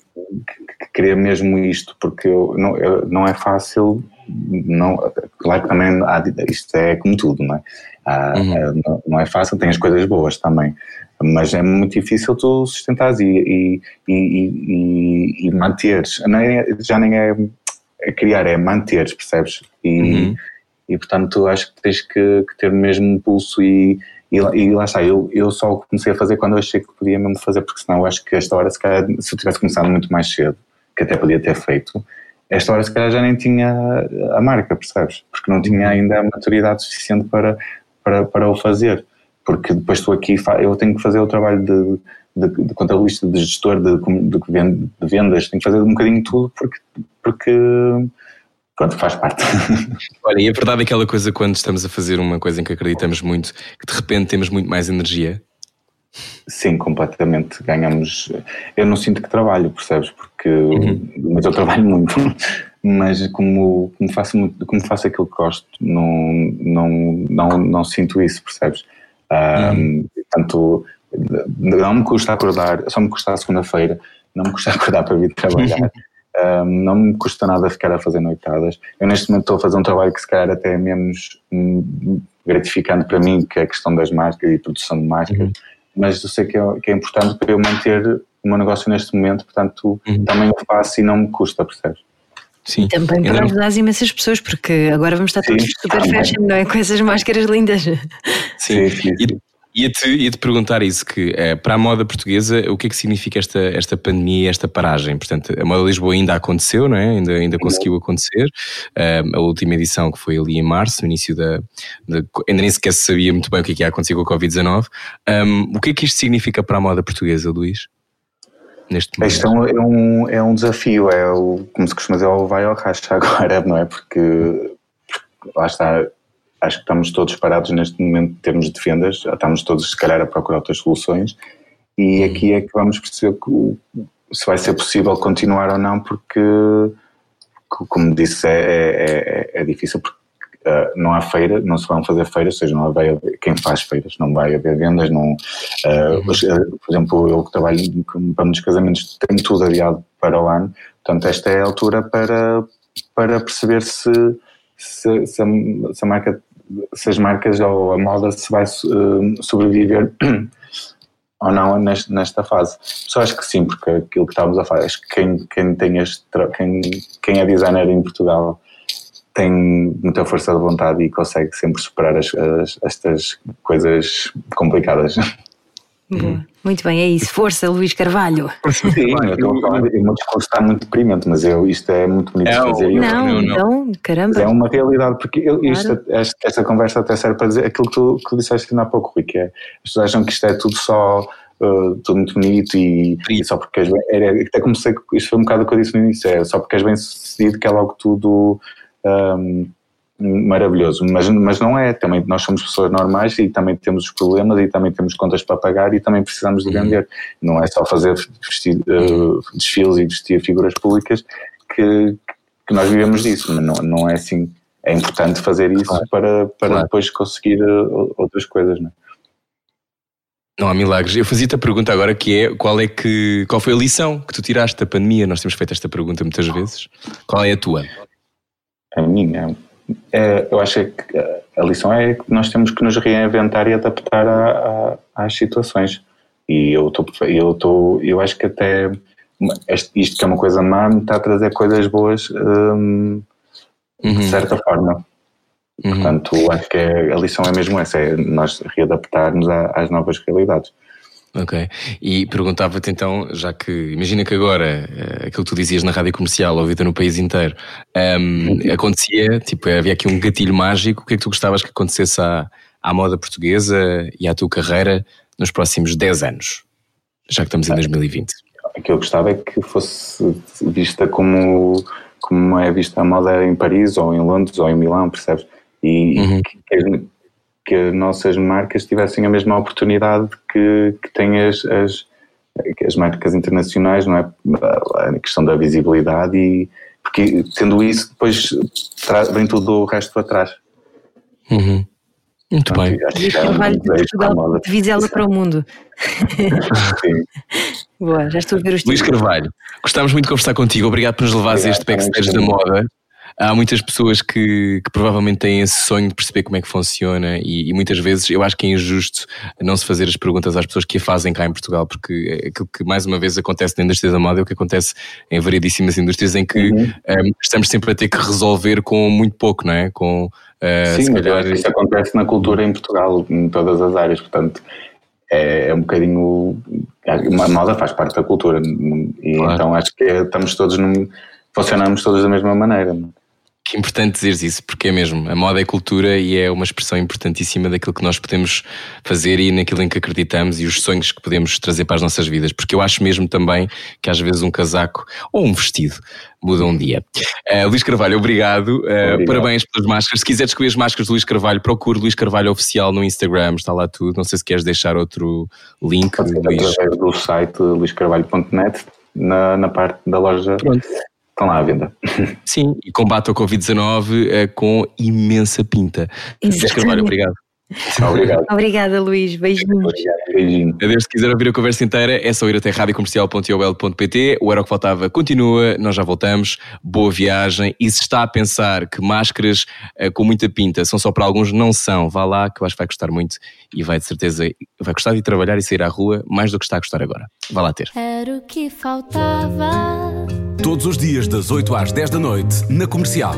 que querer mesmo isto, porque eu, não, eu, não é fácil, não, claro que também há, isto é como tudo, não é? Há, uhum. é, não, não, é fácil, tem as coisas boas também, mas é muito difícil tu sustentares e, e, e, e, e manteres, é, já nem é, é, criar, é manteres, percebes? E, uhum. E portanto acho que tens que, que ter mesmo um pulso e e, e lá está, eu, eu só comecei a fazer quando eu achei que podia mesmo fazer, porque senão eu acho que esta hora, se calhar, se eu tivesse começado muito mais cedo, que até podia ter feito, esta hora se calhar já nem tinha a marca, percebes? Porque não tinha ainda a maturidade suficiente para, para, para o fazer. Porque depois estou aqui, eu tenho que fazer o trabalho de, de, de contabilista, de gestor, de, de, de, vendas, tenho que fazer um bocadinho tudo porque, porque pronto, faz parte. <laughs> Olha, e a verdade é aquela coisa quando estamos a fazer uma coisa em que acreditamos muito, que de repente temos muito mais energia. Sim, completamente. Ganhamos. Eu não sinto que trabalho, percebes? Porque. Uhum. Mas eu trabalho muito. <laughs> Mas como, como, faço, muito, como faço aquilo que gosto, não, não, não, não sinto isso, percebes? Um, uhum. Portanto, não me custa acordar, só me custa a segunda-feira, não me custa <laughs> acordar para vir trabalhar. Um, não me custa nada ficar a fazer noitadas. Eu neste momento estou a fazer um trabalho que se calhar até é menos hum, gratificante para mim, que é a questão das máscaras e produção de máscaras, uhum. mas eu sei que é, que é, importante para eu manter o meu negócio neste momento, portanto uhum. também o faço e não me custa, percebes? Sim. E também para ajudar as imensas pessoas, porque agora vamos estar todos sim, super fashion, não é? Com essas máscaras lindas. Sim, sim. sim. E, Ia-te ia -te perguntar isso, que é, para a moda portuguesa, o que é que significa esta, esta pandemia, esta paragem? Portanto, a moda Lisboa ainda aconteceu, não é? ainda, ainda conseguiu acontecer. A última edição, que foi ali em março, no início da, da ainda nem sequer se sabia muito bem o que, é que ia acontecer com a Covid-19. Um, o que é que isto significa para a moda portuguesa, Luís? Neste momento? Isto é um, é um, é um desafio, é o, como se costuma dizer, o vai ao racha <laughs> agora, não é? Porque, porque lá está acho que estamos todos parados neste momento em termos de vendas, estamos todos se calhar a procurar outras soluções e uhum. aqui é que vamos perceber que, se vai ser possível continuar ou não, porque, como disse, é, é, é, é difícil porque uh, não há feira, não se vão fazer feiras, ou seja, não vai haver, quem faz feiras, não vai haver vendas, não, uh, uhum. por exemplo, eu que trabalho para muitos casamentos tenho tudo adiado para o ano, portanto esta é a altura para, para perceber se, se, se, a, se a marca se as marcas ou a moda se vai uh, sobreviver <clears throat> ou não nesta, fase. Só acho que sim, porque aquilo que estávamos a falar, acho que quem, quem tem este, quem, quem é designer em Portugal tem muita força de vontade e consegue sempre superar as, as, estas coisas complicadas. Boa. Muito bem, é isso. Força, Luís Carvalho. Sim, eu estou a falar, o meu discurso está muito deprimente, mas eu, isto é muito bonito de fazer. Não, não, não, caramba. é uma realidade, porque eu, isto, claro. esta, esta, conversa até serve para dizer aquilo que tu, que disseste há pouco, Rui, que é, as pessoas acham que isto é tudo só, uh, tudo muito bonito e, e só porque és bem, era, até comecei, isto foi um bocado o que eu disse no início, é só porque és bem sucedido que é logo tudo... Um, maravilhoso, mas, mas não é, também nós somos pessoas normais e também temos os problemas e também temos contas para pagar e também precisamos de uhum. vender, não é só fazer vestir, uh, desfiles e vestir figuras públicas que, que nós vivemos disso, mas não, não é assim, é importante fazer isso claro. para, para claro. depois conseguir uh, outras coisas, não é? Não há milagres. Eu fazia-te a pergunta agora que é qual é que qual foi a lição que tu tiraste da pandemia? Nós temos feito esta pergunta muitas vezes. Qual é a tua? A minha, é, eu acho que a lição é que nós temos que nos reinventar e adaptar a, a, às situações. E eu estou, eu estou, eu acho que até isto que é uma coisa má me está a trazer coisas boas hum, uhum. de certa forma. Uhum. Portanto, acho que é, a lição é mesmo essa, é nós readaptarmos às novas realidades. Ok. E perguntava-te então, já que imagina que agora uh, aquilo que tu dizias na rádio comercial, ouvida no país inteiro, um, ehm, acontecia, tipo, havia aqui um gatilho mágico, o que é que tu gostavas que acontecesse à, à moda portuguesa e à tua carreira nos próximos 10 anos, já que estamos em 2020? O que eu gostava é que fosse vista como, como é vista a moda em Paris, ou em Londres, ou em Milão, percebes? E Uhum. que, que as nossas marcas tivessem a mesma oportunidade que, que têm as, as, as marcas internacionais, não é? A questão da visibilidade e porque tendo isso depois vem tudo o resto atrás. Uhum. Muito bem. Acho que Luís é um Carvalho de Portugal, de Vizela para o mundo. Sim. <laughs> Boa, já estou a ver os Luís. Carvalho, gostávamos muito de conversar contigo. Obrigado por nos levares a este backstage da moda. Há muitas pessoas que, que provavelmente têm esse sonho de perceber como é que funciona e, e muitas vezes eu acho que é injusto não se fazer as perguntas às pessoas que a fazem cá em Portugal, porque é aquilo que mais uma vez acontece na indústria da moda é o que acontece em variedíssimas indústrias em que Uhum. eh, estamos sempre a ter que resolver com muito pouco, não é? Com, eh, Sim, calhar, isso acontece na cultura em Portugal, em todas as áreas, portanto é, é um bocadinho. A moda faz parte da cultura, e Claro. então acho que é- estamos todos num. funcionamos todos da mesma maneira. Que é importante dizeres isso, porque é mesmo, a moda é cultura e é uma expressão importantíssima daquilo que nós podemos fazer e naquilo em que acreditamos e os sonhos que podemos trazer para as nossas vidas. Porque eu acho mesmo também que às vezes um casaco ou um vestido muda um dia. Uh, Luís Carvalho, obrigado. Uh, Obrigado. Parabéns pelas máscaras. Se quiser descobrir as máscaras do Luís Carvalho, procure Luís Carvalho Oficial no Instagram, está lá tudo. Não sei se queres deixar outro link, através do site luiscarvalho.net, na, na parte da loja. Pronto. Estão lá à venda. Sim, e combate ao Covid-19 uh, com imensa pinta. Exatamente. Carvalho, obrigado. Obrigado. Obrigada, Luís. Beijinhos. Obrigado. Beijinho. Adeus, se quiser ouvir a conversa inteira, é só ir até radiocomercial.ol.pt. O Era o que Faltava continua, nós já voltamos. Boa viagem. E se está a pensar que máscaras eh, com muita pinta são só para alguns, não são. Vá lá, que eu acho que vai gostar muito e vai de certeza, vai gostar de trabalhar e sair à rua mais do que está a gostar agora. Vá lá ter. Era o que faltava. Todos os dias das 8 às 10 da noite, na comercial.